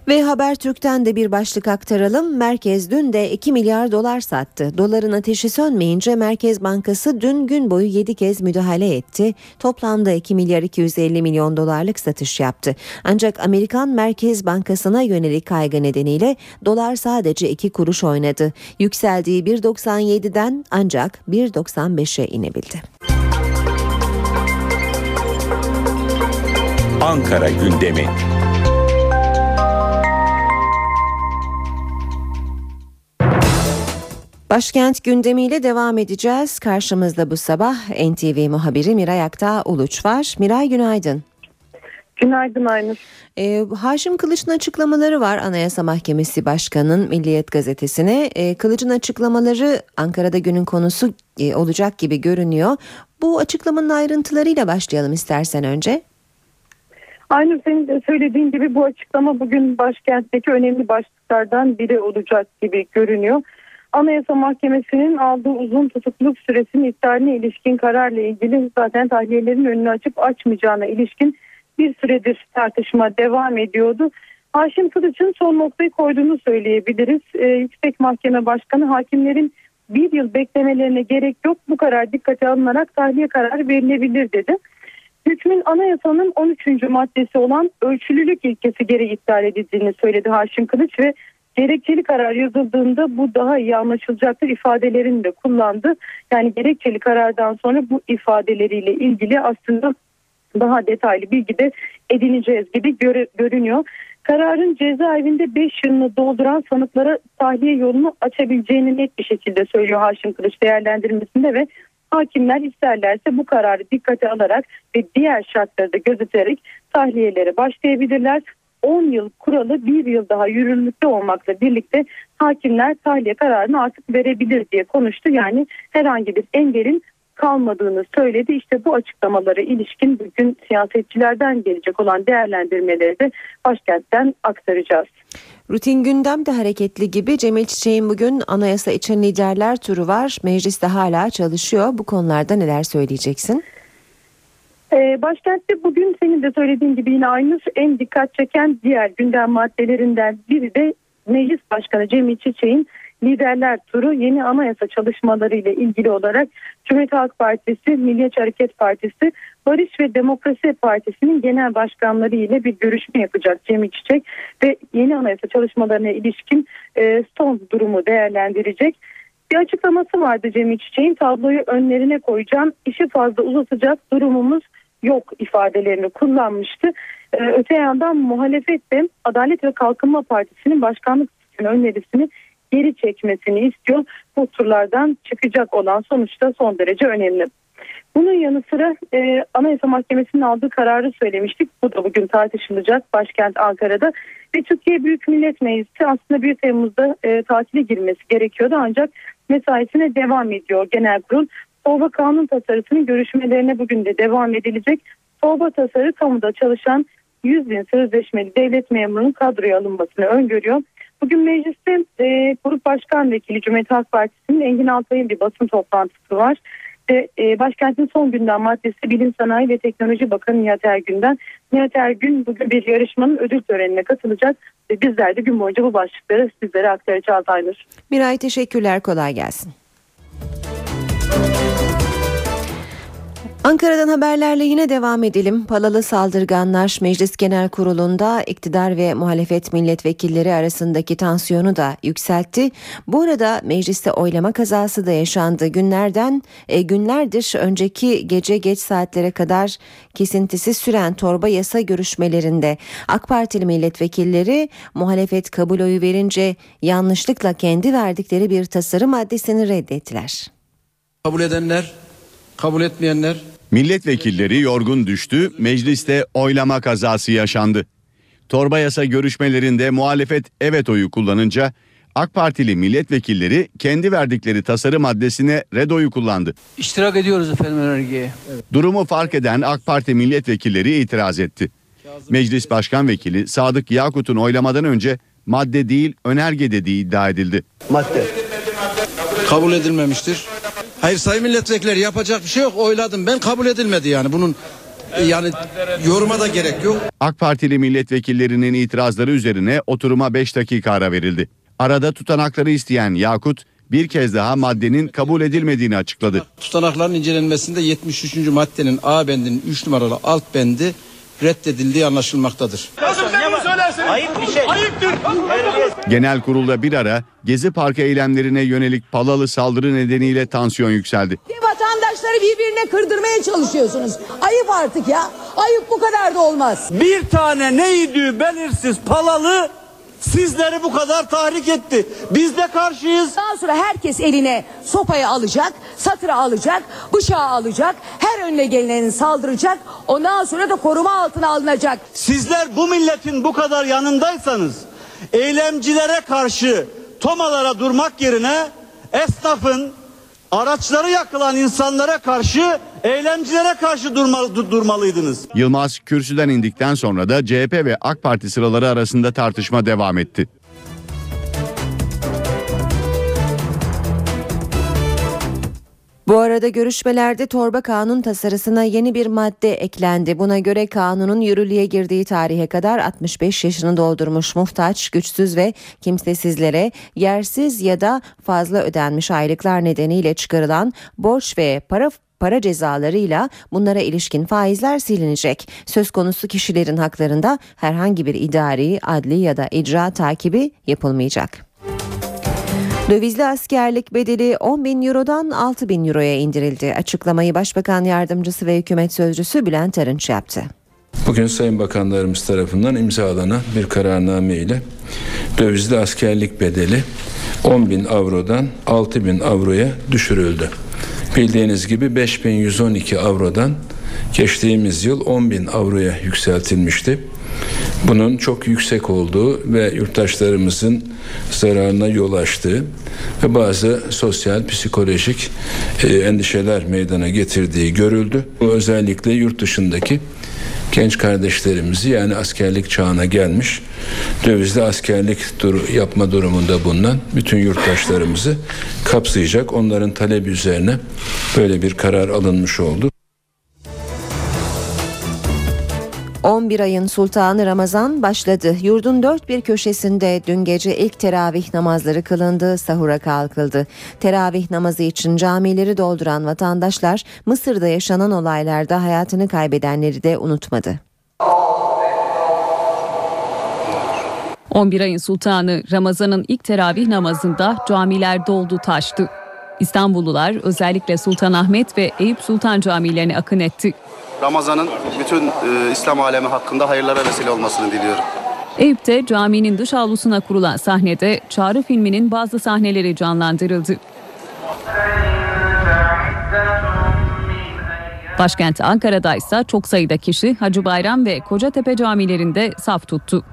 [SPEAKER 2] Ve Habertürk'ten de bir başlık aktaralım. Merkez dün de 2 milyar dolar sattı. Doların ateşi sönmeyince Merkez Bankası dün gün boyu 7 kez müdahale etti. Toplamda 2 milyar 250 milyon dolarlık satış yaptı. Ancak Amerikan Merkez Bankası'na yönelik kaygı nedeniyle dolar sadece 2 kuruş oynadı. Yükseldiği 1.97'den ancak 1.95'e inebildi.
[SPEAKER 20] Ankara gündemi.
[SPEAKER 2] Başkent gündemiyle devam edeceğiz. Karşımızda bu sabah NTV muhabiri Miray Aktağ Uluç var. Miray günaydın.
[SPEAKER 21] Günaydın Aynur.
[SPEAKER 2] Ee, Haşim Kılıç'ın açıklamaları var Anayasa Mahkemesi Başkanı'nın Milliyet Gazetesi'ne. Ee, Kılıç'ın açıklamaları Ankara'da günün konusu e, olacak gibi görünüyor. Bu açıklamanın ayrıntılarıyla başlayalım istersen önce.
[SPEAKER 21] Aynı senin de söylediğin gibi bu açıklama bugün başkentteki önemli başlıklardan biri olacak gibi görünüyor. Anayasa Mahkemesi'nin aldığı uzun tutukluluk süresinin iptaline ilişkin kararla ilgili zaten tahliyelerin önünü açıp açmayacağına ilişkin bir süredir tartışma devam ediyordu. Haşim Kılıç'ın son noktayı koyduğunu söyleyebiliriz. Ee, Yüksek Mahkeme Başkanı hakimlerin bir yıl beklemelerine gerek yok bu karar dikkate alınarak tahliye kararı verilebilir dedi. Hükmün anayasanın 13. maddesi olan ölçülülük ilkesi gereği iptal edildiğini söyledi Haşim Kılıç ve gerekçeli karar yazıldığında bu daha iyi anlaşılacaktır ifadelerini de kullandı. Yani gerekçeli karardan sonra bu ifadeleriyle ilgili aslında daha detaylı bilgi de edineceğiz gibi göre, görünüyor. Kararın cezaevinde 5 yılını dolduran sanıklara tahliye yolunu açabileceğini net bir şekilde söylüyor Haşim Kılıç değerlendirmesinde ve hakimler isterlerse bu kararı dikkate alarak ve diğer şartları da gözeterek tahliyelere başlayabilirler. 10 yıl kuralı bir yıl daha yürürlükte olmakla birlikte hakimler tahliye kararını artık verebilir diye konuştu. Yani herhangi bir engelin kalmadığını söyledi. İşte bu açıklamalara ilişkin bugün siyasetçilerden gelecek olan değerlendirmeleri de başkentten aktaracağız.
[SPEAKER 2] Rutin gündem de hareketli gibi Cemil Çiçek'in bugün anayasa için liderler turu var. Mecliste hala çalışıyor. Bu konularda neler söyleyeceksin?
[SPEAKER 21] Ee, başkentte bugün senin de söylediğin gibi yine aynı en dikkat çeken diğer gündem maddelerinden biri de Meclis Başkanı Cemil Çiçek'in liderler turu yeni anayasa çalışmaları ile ilgili olarak Cumhuriyet Halk Partisi, Milliyetçi Hareket Partisi, Barış ve Demokrasi Partisi'nin genel başkanları ile bir görüşme yapacak Cemil Çiçek ve yeni anayasa çalışmalarına ilişkin e, son durumu değerlendirecek. Bir açıklaması vardı Cemil Çiçek'in tabloyu önlerine koyacağım, işi fazla uzatacak durumumuz yok ifadelerini kullanmıştı. Ee, öte yandan muhalefet de Adalet ve Kalkınma Partisi'nin başkanlık önerisini geri çekmesini istiyor. Bu turlardan çıkacak olan sonuçta son derece önemli. Bunun yanı sıra e, Anayasa Mahkemesi'nin aldığı kararı söylemiştik. Bu da bugün tartışılacak başkent Ankara'da. Ve Türkiye Büyük Millet Meclisi aslında 1 Temmuz'da e, tatile girmesi gerekiyordu ancak mesaisine devam ediyor genel kurul. Torba kanun tasarısının görüşmelerine bugün de devam edilecek. Torba tasarı kamuda çalışan 100 bin sözleşmeli devlet memurunun kadroya alınmasını öngörüyor. Bugün mecliste e, Grup Başkan Vekili Cumhuriyet Halk Partisi'nin Engin Altay'ın bir basın toplantısı var. Ve e, başkentin son gündem maddesi Bilim Sanayi ve Teknoloji Bakanı Nihat Ergün'den. Nihat Ergün bugün bir yarışmanın ödül törenine katılacak. Ve bizler de gün boyunca bu başlıkları sizlere aktaracağız Aynur.
[SPEAKER 2] Miray teşekkürler kolay gelsin. Ankara'dan haberlerle yine devam edelim. Palalı saldırganlar Meclis Genel Kurulu'nda iktidar ve muhalefet milletvekilleri arasındaki tansiyonu da yükseltti. Bu arada mecliste oylama kazası da yaşandı. Günlerden e, günlerdir önceki gece geç saatlere kadar kesintisiz süren torba yasa görüşmelerinde AK Partili milletvekilleri muhalefet kabul oyu verince yanlışlıkla kendi verdikleri bir tasarı maddesini reddettiler.
[SPEAKER 20] Kabul edenler, kabul etmeyenler
[SPEAKER 9] Milletvekilleri yorgun düştü, mecliste oylama kazası yaşandı. Torba yasa görüşmelerinde muhalefet evet oyu kullanınca AK Partili milletvekilleri kendi verdikleri tasarı maddesine red oyu kullandı.
[SPEAKER 20] İştirak ediyoruz efendim önergeye. Evet.
[SPEAKER 9] Durumu fark eden AK Parti milletvekilleri itiraz etti. Meclis Başkan Vekili Sadık Yakut'un oylamadan önce madde değil önerge dediği iddia edildi.
[SPEAKER 20] Madde. Kabul edilmemiştir. Hayır sayın milletvekilleri yapacak bir şey yok oyladım ben kabul edilmedi yani bunun yani yoruma da gerek yok.
[SPEAKER 9] AK Partili milletvekillerinin itirazları üzerine oturuma 5 dakika ara verildi. Arada tutanakları isteyen Yakut bir kez daha maddenin kabul edilmediğini açıkladı.
[SPEAKER 20] Tutanakların incelenmesinde 73. maddenin A bendinin 3 numaralı alt bendi reddedildiği anlaşılmaktadır.
[SPEAKER 22] Ayıp bir şey. Ayıptır.
[SPEAKER 9] Genel kurulda bir ara Gezi Parkı eylemlerine yönelik palalı saldırı nedeniyle tansiyon yükseldi.
[SPEAKER 23] Vatandaşları birbirine kırdırmaya çalışıyorsunuz. Ayıp artık ya. Ayıp bu kadar da olmaz.
[SPEAKER 22] Bir tane neydi belirsiz palalı sizleri bu kadar tahrik etti. Biz de karşıyız.
[SPEAKER 23] Daha sonra herkes eline sopayı alacak, satıra alacak, bıçağı alacak, her önüne geleni saldıracak. Ondan sonra da koruma altına alınacak.
[SPEAKER 22] Sizler bu milletin bu kadar yanındaysanız eylemcilere karşı tomalara durmak yerine esnafın araçları yakılan insanlara karşı eylemcilere karşı durmalı, durmalıydınız.
[SPEAKER 9] Yılmaz kürsüden indikten sonra da CHP ve AK Parti sıraları arasında tartışma devam etti.
[SPEAKER 2] Bu arada görüşmelerde torba kanun tasarısına yeni bir madde eklendi. Buna göre kanunun yürürlüğe girdiği tarihe kadar 65 yaşını doldurmuş muhtaç, güçsüz ve kimsesizlere yersiz ya da fazla ödenmiş aylıklar nedeniyle çıkarılan borç ve para para cezalarıyla bunlara ilişkin faizler silinecek. Söz konusu kişilerin haklarında herhangi bir idari, adli ya da icra takibi yapılmayacak. Dövizli askerlik bedeli 10 bin eurodan 6 bin euroya indirildi. Açıklamayı Başbakan Yardımcısı ve Hükümet Sözcüsü Bülent Arınç yaptı.
[SPEAKER 5] Bugün Sayın Bakanlarımız tarafından imzalanan bir kararname ile dövizli askerlik bedeli 10 bin avrodan 6 bin avroya düşürüldü. Bildiğiniz gibi 5112 avrodan geçtiğimiz yıl 10 bin avroya yükseltilmişti. Bunun çok yüksek olduğu ve yurttaşlarımızın zararına yol açtığı ve bazı sosyal, psikolojik e, endişeler meydana getirdiği görüldü. Bu özellikle yurt dışındaki genç kardeşlerimizi yani askerlik çağına gelmiş dövizli askerlik dur- yapma durumunda bulunan bütün yurttaşlarımızı kapsayacak. Onların talebi üzerine böyle bir karar alınmış oldu.
[SPEAKER 2] 11 ayın sultanı Ramazan başladı. Yurdun dört bir köşesinde dün gece ilk teravih namazları kılındı, sahura kalkıldı. Teravih namazı için camileri dolduran vatandaşlar Mısır'da yaşanan olaylarda hayatını kaybedenleri de unutmadı.
[SPEAKER 3] 11 ayın sultanı Ramazan'ın ilk teravih namazında camiler doldu taştı. İstanbullular özellikle Sultanahmet ve Eyüp Sultan camilerine akın etti.
[SPEAKER 24] Ramazan'ın bütün e, İslam alemi hakkında hayırlara vesile olmasını diliyorum.
[SPEAKER 3] Eyüp'te caminin dış avlusuna kurulan sahnede Çağrı filminin bazı sahneleri canlandırıldı. Başkent Ankara'da ise çok sayıda kişi Hacı Bayram ve Kocatepe camilerinde saf tuttu.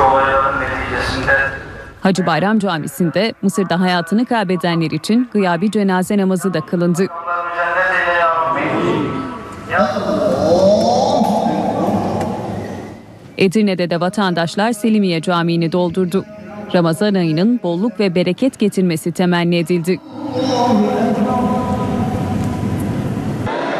[SPEAKER 25] olayların neticesinde
[SPEAKER 3] Hacı Bayram Camisi'nde Mısır'da hayatını kaybedenler için gıyabi cenaze namazı da kılındı. Edirne'de de vatandaşlar Selimiye Camii'ni doldurdu. Ramazan ayının bolluk ve bereket getirmesi temenni edildi.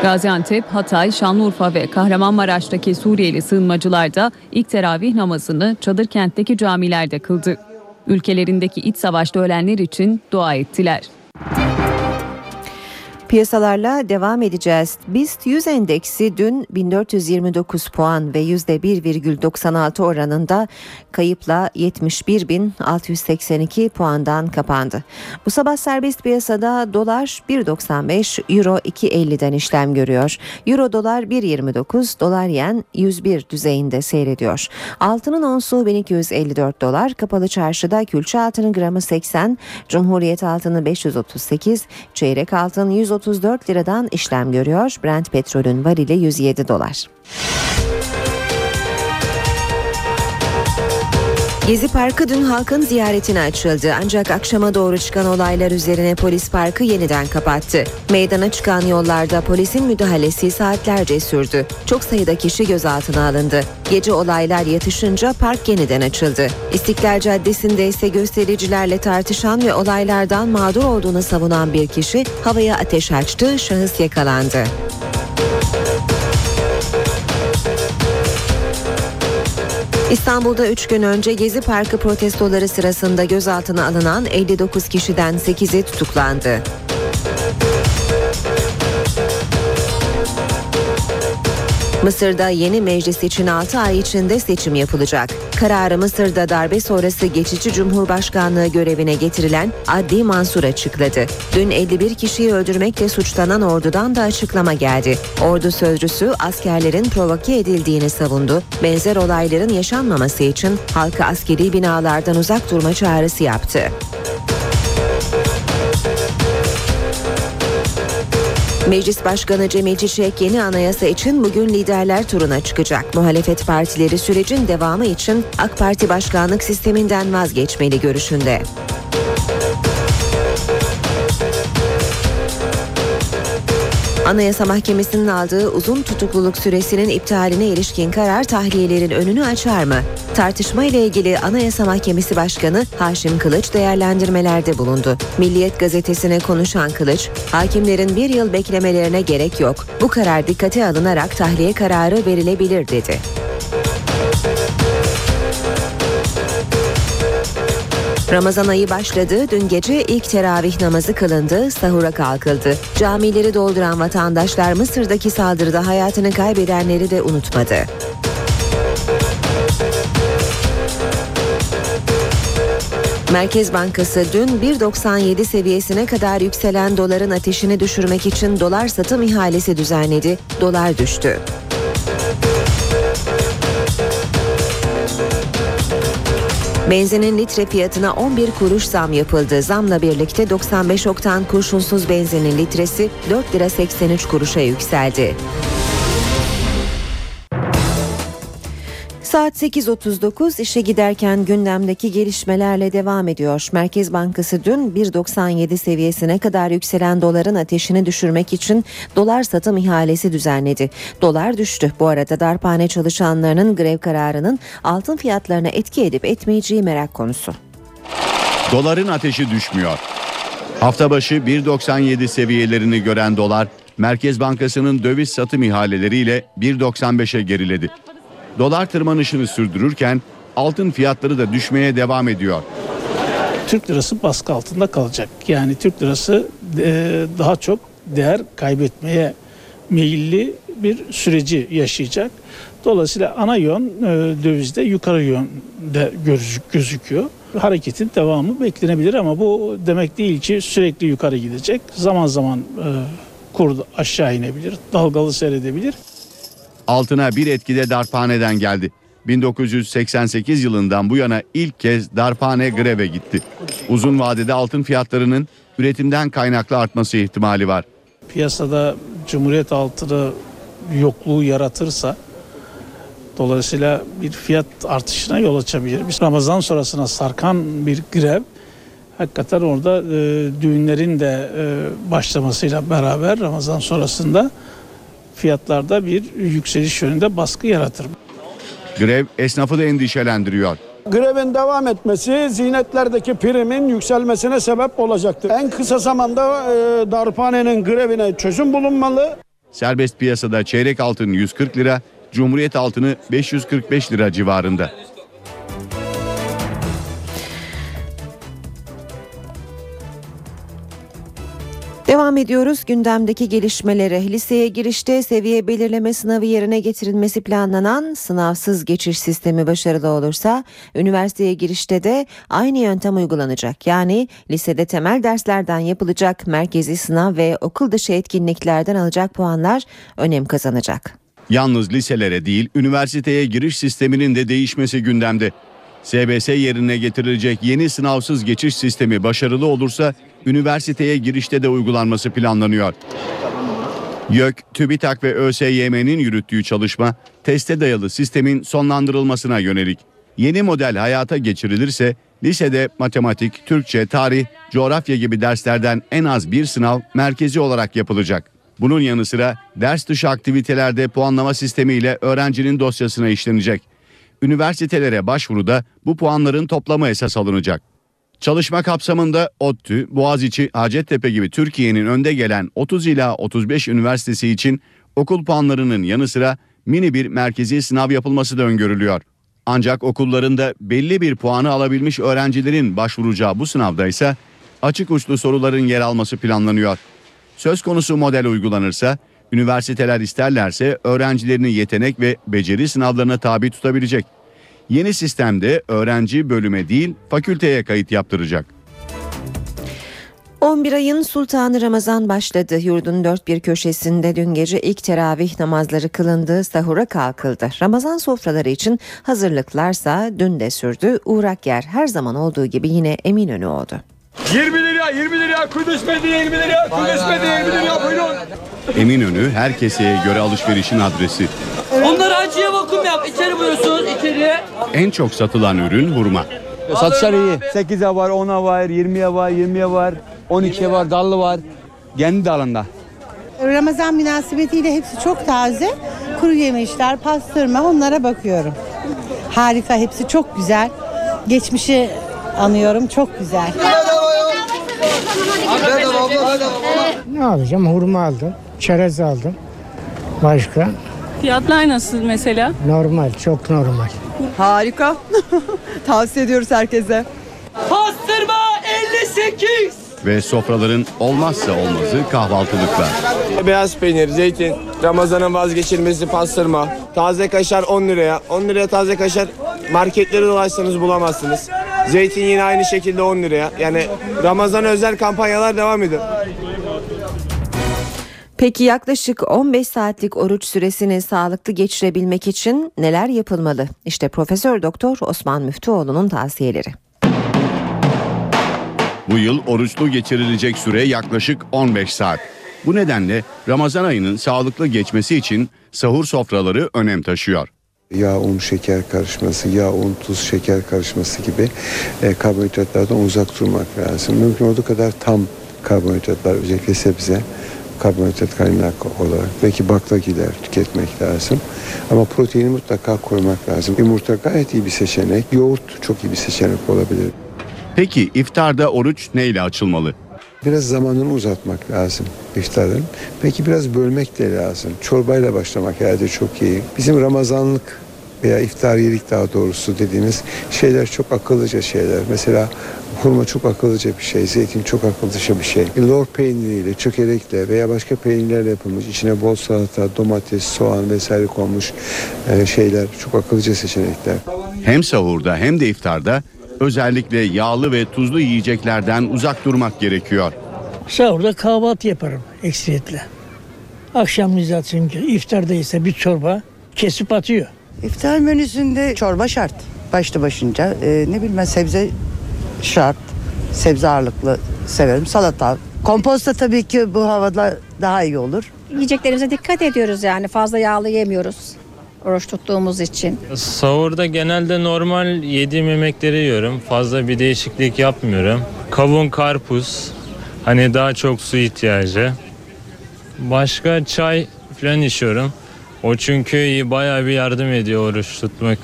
[SPEAKER 3] Gaziantep, Hatay, Şanlıurfa ve Kahramanmaraş'taki Suriyeli sığınmacılar da ilk teravih namazını çadır kentteki camilerde kıldı. Ülkelerindeki iç savaşta ölenler için dua ettiler.
[SPEAKER 2] Piyasalarla devam edeceğiz. BIST 100 endeksi dün 1429 puan ve %1,96 oranında kayıpla 71.682 puandan kapandı. Bu sabah serbest piyasada dolar 1.95, euro 2.50'den işlem görüyor. Euro dolar 1.29, dolar yen 101 düzeyinde seyrediyor. Altının onsu 1254 dolar, kapalı çarşıda külçe altının gramı 80, Cumhuriyet altını 538, çeyrek altın 134 liradan işlem görüyor. Brent petrolün varili 107 dolar. Gezi Parkı dün halkın ziyaretine açıldı ancak akşama doğru çıkan olaylar üzerine polis parkı yeniden kapattı. Meydana çıkan yollarda polisin müdahalesi saatlerce sürdü. Çok sayıda kişi gözaltına alındı. Gece olaylar yatışınca park yeniden açıldı. İstiklal Caddesi'nde ise göstericilerle tartışan ve olaylardan mağdur olduğunu savunan bir kişi havaya ateş açtı, şahıs yakalandı. İstanbul'da 3 gün önce Gezi Parkı protestoları sırasında gözaltına alınan 59 kişiden 8'i tutuklandı. Mısır'da yeni meclis için 6 ay içinde seçim yapılacak. Kararı Mısır'da darbe sonrası geçici Cumhurbaşkanlığı görevine getirilen Adli Mansur açıkladı. Dün 51 kişiyi öldürmekle suçlanan ordudan da açıklama geldi. Ordu sözcüsü askerlerin provoke edildiğini savundu. Benzer olayların yaşanmaması için halka askeri binalardan uzak durma çağrısı yaptı. Meclis Başkanı Cemil Çiçek yeni anayasa için bugün liderler turuna çıkacak. Muhalefet partileri sürecin devamı için AK Parti başkanlık sisteminden vazgeçmeli görüşünde. Anayasa Mahkemesi'nin aldığı uzun tutukluluk süresinin iptaline ilişkin karar tahliyelerin önünü açar mı? Tartışma ile ilgili Anayasa Mahkemesi Başkanı Haşim Kılıç değerlendirmelerde bulundu. Milliyet gazetesine konuşan Kılıç, hakimlerin bir yıl beklemelerine gerek yok. Bu karar dikkate alınarak tahliye kararı verilebilir dedi. Ramazan ayı başladı. Dün gece ilk teravih namazı kılındı, sahura kalkıldı. Camileri dolduran vatandaşlar Mısır'daki saldırıda hayatını kaybedenleri de unutmadı. Merkez Bankası dün 1.97 seviyesine kadar yükselen doların ateşini düşürmek için dolar satım ihalesi düzenledi. Dolar düştü. Benzinin litre fiyatına 11 kuruş zam yapıldı. Zamla birlikte 95 oktan kurşunsuz benzinin litresi 4 lira 83 kuruşa yükseldi. Saat 8.39 işe giderken gündemdeki gelişmelerle devam ediyor. Merkez Bankası dün 1.97 seviyesine kadar yükselen doların ateşini düşürmek için dolar satım ihalesi düzenledi. Dolar düştü. Bu arada darphane çalışanlarının grev kararının altın fiyatlarına etki edip etmeyeceği merak konusu.
[SPEAKER 9] Doların ateşi düşmüyor. Hafta başı 1.97 seviyelerini gören dolar, Merkez Bankası'nın döviz satım ihaleleriyle 1.95'e geriledi. Dolar tırmanışını sürdürürken altın fiyatları da düşmeye devam ediyor.
[SPEAKER 26] Türk lirası baskı altında kalacak. Yani Türk lirası e, daha çok değer kaybetmeye meyilli bir süreci yaşayacak. Dolayısıyla ana yön e, dövizde yukarı yönde gözük- gözüküyor. Hareketin devamı beklenebilir ama bu demek değil ki sürekli yukarı gidecek. Zaman zaman e, kur aşağı inebilir, dalgalı seyredebilir.
[SPEAKER 9] Altına bir etkide darphaneden geldi. 1988 yılından bu yana ilk kez darphane greve gitti. Uzun vadede altın fiyatlarının üretimden kaynaklı artması ihtimali var.
[SPEAKER 26] piyasada Cumhuriyet altını yokluğu yaratırsa dolayısıyla bir fiyat artışına yol açabilir. Biz Ramazan sonrasına sarkan bir grev hakikaten orada e, düğünlerin de e, başlamasıyla beraber Ramazan sonrasında fiyatlarda bir yükseliş yönünde baskı yaratır.
[SPEAKER 9] Grev esnafı da endişelendiriyor.
[SPEAKER 27] Grevin devam etmesi ziynetlerdeki primin yükselmesine sebep olacaktır. En kısa zamanda e, darphanenin grevine çözüm bulunmalı.
[SPEAKER 9] Serbest piyasada çeyrek altın 140 lira, Cumhuriyet altını 545 lira civarında.
[SPEAKER 2] Devam ediyoruz gündemdeki gelişmelere. Liseye girişte seviye belirleme sınavı yerine getirilmesi planlanan sınavsız geçiş sistemi başarılı olursa üniversiteye girişte de aynı yöntem uygulanacak. Yani lisede temel derslerden yapılacak merkezi sınav ve okul dışı etkinliklerden alacak puanlar önem kazanacak.
[SPEAKER 9] Yalnız liselere değil, üniversiteye giriş sisteminin de değişmesi gündemde. SBS yerine getirilecek yeni sınavsız geçiş sistemi başarılı olursa üniversiteye girişte de uygulanması planlanıyor. YÖK, TÜBİTAK ve ÖSYM'nin yürüttüğü çalışma teste dayalı sistemin sonlandırılmasına yönelik. Yeni model hayata geçirilirse lisede matematik, Türkçe, tarih, coğrafya gibi derslerden en az bir sınav merkezi olarak yapılacak. Bunun yanı sıra ders dışı aktivitelerde puanlama sistemiyle öğrencinin dosyasına işlenecek. Üniversitelere başvuruda bu puanların toplamı esas alınacak. Çalışma kapsamında ODTÜ, Boğaziçi, Hacettepe gibi Türkiye'nin önde gelen 30 ila 35 üniversitesi için okul puanlarının yanı sıra mini bir merkezi sınav yapılması da öngörülüyor. Ancak okullarında belli bir puanı alabilmiş öğrencilerin başvuracağı bu sınavda ise açık uçlu soruların yer alması planlanıyor. Söz konusu model uygulanırsa üniversiteler isterlerse öğrencilerini yetenek ve beceri sınavlarına tabi tutabilecek. Yeni sistemde öğrenci bölüme değil fakülteye kayıt yaptıracak.
[SPEAKER 2] 11 ayın Sultanı Ramazan başladı. Yurdun dört bir köşesinde dün gece ilk teravih namazları kılındı, sahura kalkıldı. Ramazan sofraları için hazırlıklarsa dün de sürdü. Uğrak yer her zaman olduğu gibi yine Eminönü oldu.
[SPEAKER 28] 20 lira, 20 lira, Kudüs Medine 20 lira, Kudüs Medine 20 lira buyurun.
[SPEAKER 9] Eminönü her keseye göre alışverişin adresi.
[SPEAKER 29] Onları acıya vakum yap. İçeri buyursunuz içeriye.
[SPEAKER 9] En çok satılan ürün hurma.
[SPEAKER 30] Satışlar iyi. 8'e var, 10'a var, 20'ye var, 20'ye var, 12'ye var, dallı var. Kendi dalında.
[SPEAKER 31] Ramazan münasebetiyle hepsi çok taze. Kuru yemişler, pastırma onlara bakıyorum. Harika hepsi çok güzel. Geçmişi anıyorum çok güzel.
[SPEAKER 32] Ne alacağım? Hurma aldım, çerez aldım. Başka?
[SPEAKER 33] Fiyatlar nasıl mesela?
[SPEAKER 32] Normal, çok normal.
[SPEAKER 34] Harika. <laughs> Tavsiye ediyoruz herkese.
[SPEAKER 29] Pastır
[SPEAKER 9] ve sofraların olmazsa olmazı kahvaltılıklar.
[SPEAKER 35] Beyaz peynir, zeytin, Ramazan'ın vazgeçilmesi pastırma, taze kaşar 10 liraya. 10 liraya taze kaşar marketleri dolaşsanız bulamazsınız. Zeytin yine aynı şekilde 10 liraya. Yani Ramazan özel kampanyalar devam ediyor.
[SPEAKER 2] Peki yaklaşık 15 saatlik oruç süresini sağlıklı geçirebilmek için neler yapılmalı? İşte Profesör Doktor Osman Müftüoğlu'nun tavsiyeleri.
[SPEAKER 9] Bu yıl oruçlu geçirilecek süre yaklaşık 15 saat. Bu nedenle Ramazan ayının sağlıklı geçmesi için sahur sofraları önem taşıyor.
[SPEAKER 36] Yağ, un, şeker karışması, yağ, un, tuz, şeker karışması gibi e, karbonhidratlardan uzak durmak lazım. Mümkün olduğu kadar tam karbonhidratlar özellikle sebze karbonhidrat kaynak olarak belki baklagiller tüketmek lazım. Ama proteini mutlaka koymak lazım. Yumurta gayet iyi bir seçenek. Yoğurt çok iyi bir seçenek olabilir.
[SPEAKER 9] Peki iftarda oruç neyle açılmalı?
[SPEAKER 36] Biraz zamanını uzatmak lazım iftarın. Peki biraz bölmek de lazım. Çorbayla başlamak herhalde çok iyi. Bizim Ramazanlık veya iftariyelik daha doğrusu dediğimiz şeyler çok akıllıca şeyler. Mesela hurma çok akıllıca bir şey, zeytin çok akıllıca bir şey. Lor peyniriyle, çökelekle veya başka peynirlerle yapılmış, içine bol salata, domates, soğan vesaire konmuş e, şeyler çok akıllıca seçenekler.
[SPEAKER 9] Hem sahurda hem de iftarda özellikle yağlı ve tuzlu yiyeceklerden uzak durmak gerekiyor.
[SPEAKER 37] Sahurda kahvaltı yaparım ekseriyetle. Akşam zaten iftarda ise bir çorba kesip atıyor.
[SPEAKER 38] İftar menüsünde çorba şart. Başlı başınca Ee, ne bileyim ben sebze şart. Sebze ağırlıklı severim. Salata. Komposta tabii ki bu havada daha iyi olur.
[SPEAKER 39] Yiyeceklerimize dikkat ediyoruz yani fazla yağlı yemiyoruz oruç tuttuğumuz için.
[SPEAKER 40] Sahurda genelde normal yediğim yemekleri yiyorum. Fazla bir değişiklik yapmıyorum. Kavun, karpuz. Hani daha çok su ihtiyacı. Başka çay falan içiyorum. O çünkü iyi, bayağı bir yardım ediyor oruç tutmak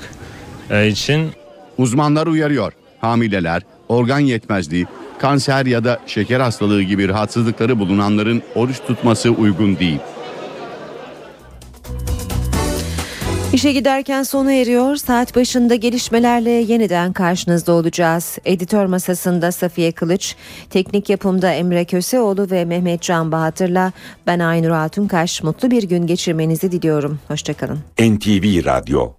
[SPEAKER 40] e, için.
[SPEAKER 9] Uzmanlar uyarıyor. Hamileler, organ yetmezliği, kanser ya da şeker hastalığı gibi rahatsızlıkları bulunanların oruç tutması uygun değil.
[SPEAKER 2] İşe giderken sona eriyor. Saat başında gelişmelerle yeniden karşınızda olacağız. Editör masasında Safiye Kılıç, teknik yapımda Emre Köseoğlu ve Mehmet Can Bahatır'la ben Aynur Altunkaş. Mutlu bir gün geçirmenizi diliyorum. Hoşçakalın.
[SPEAKER 41] NTV Radyo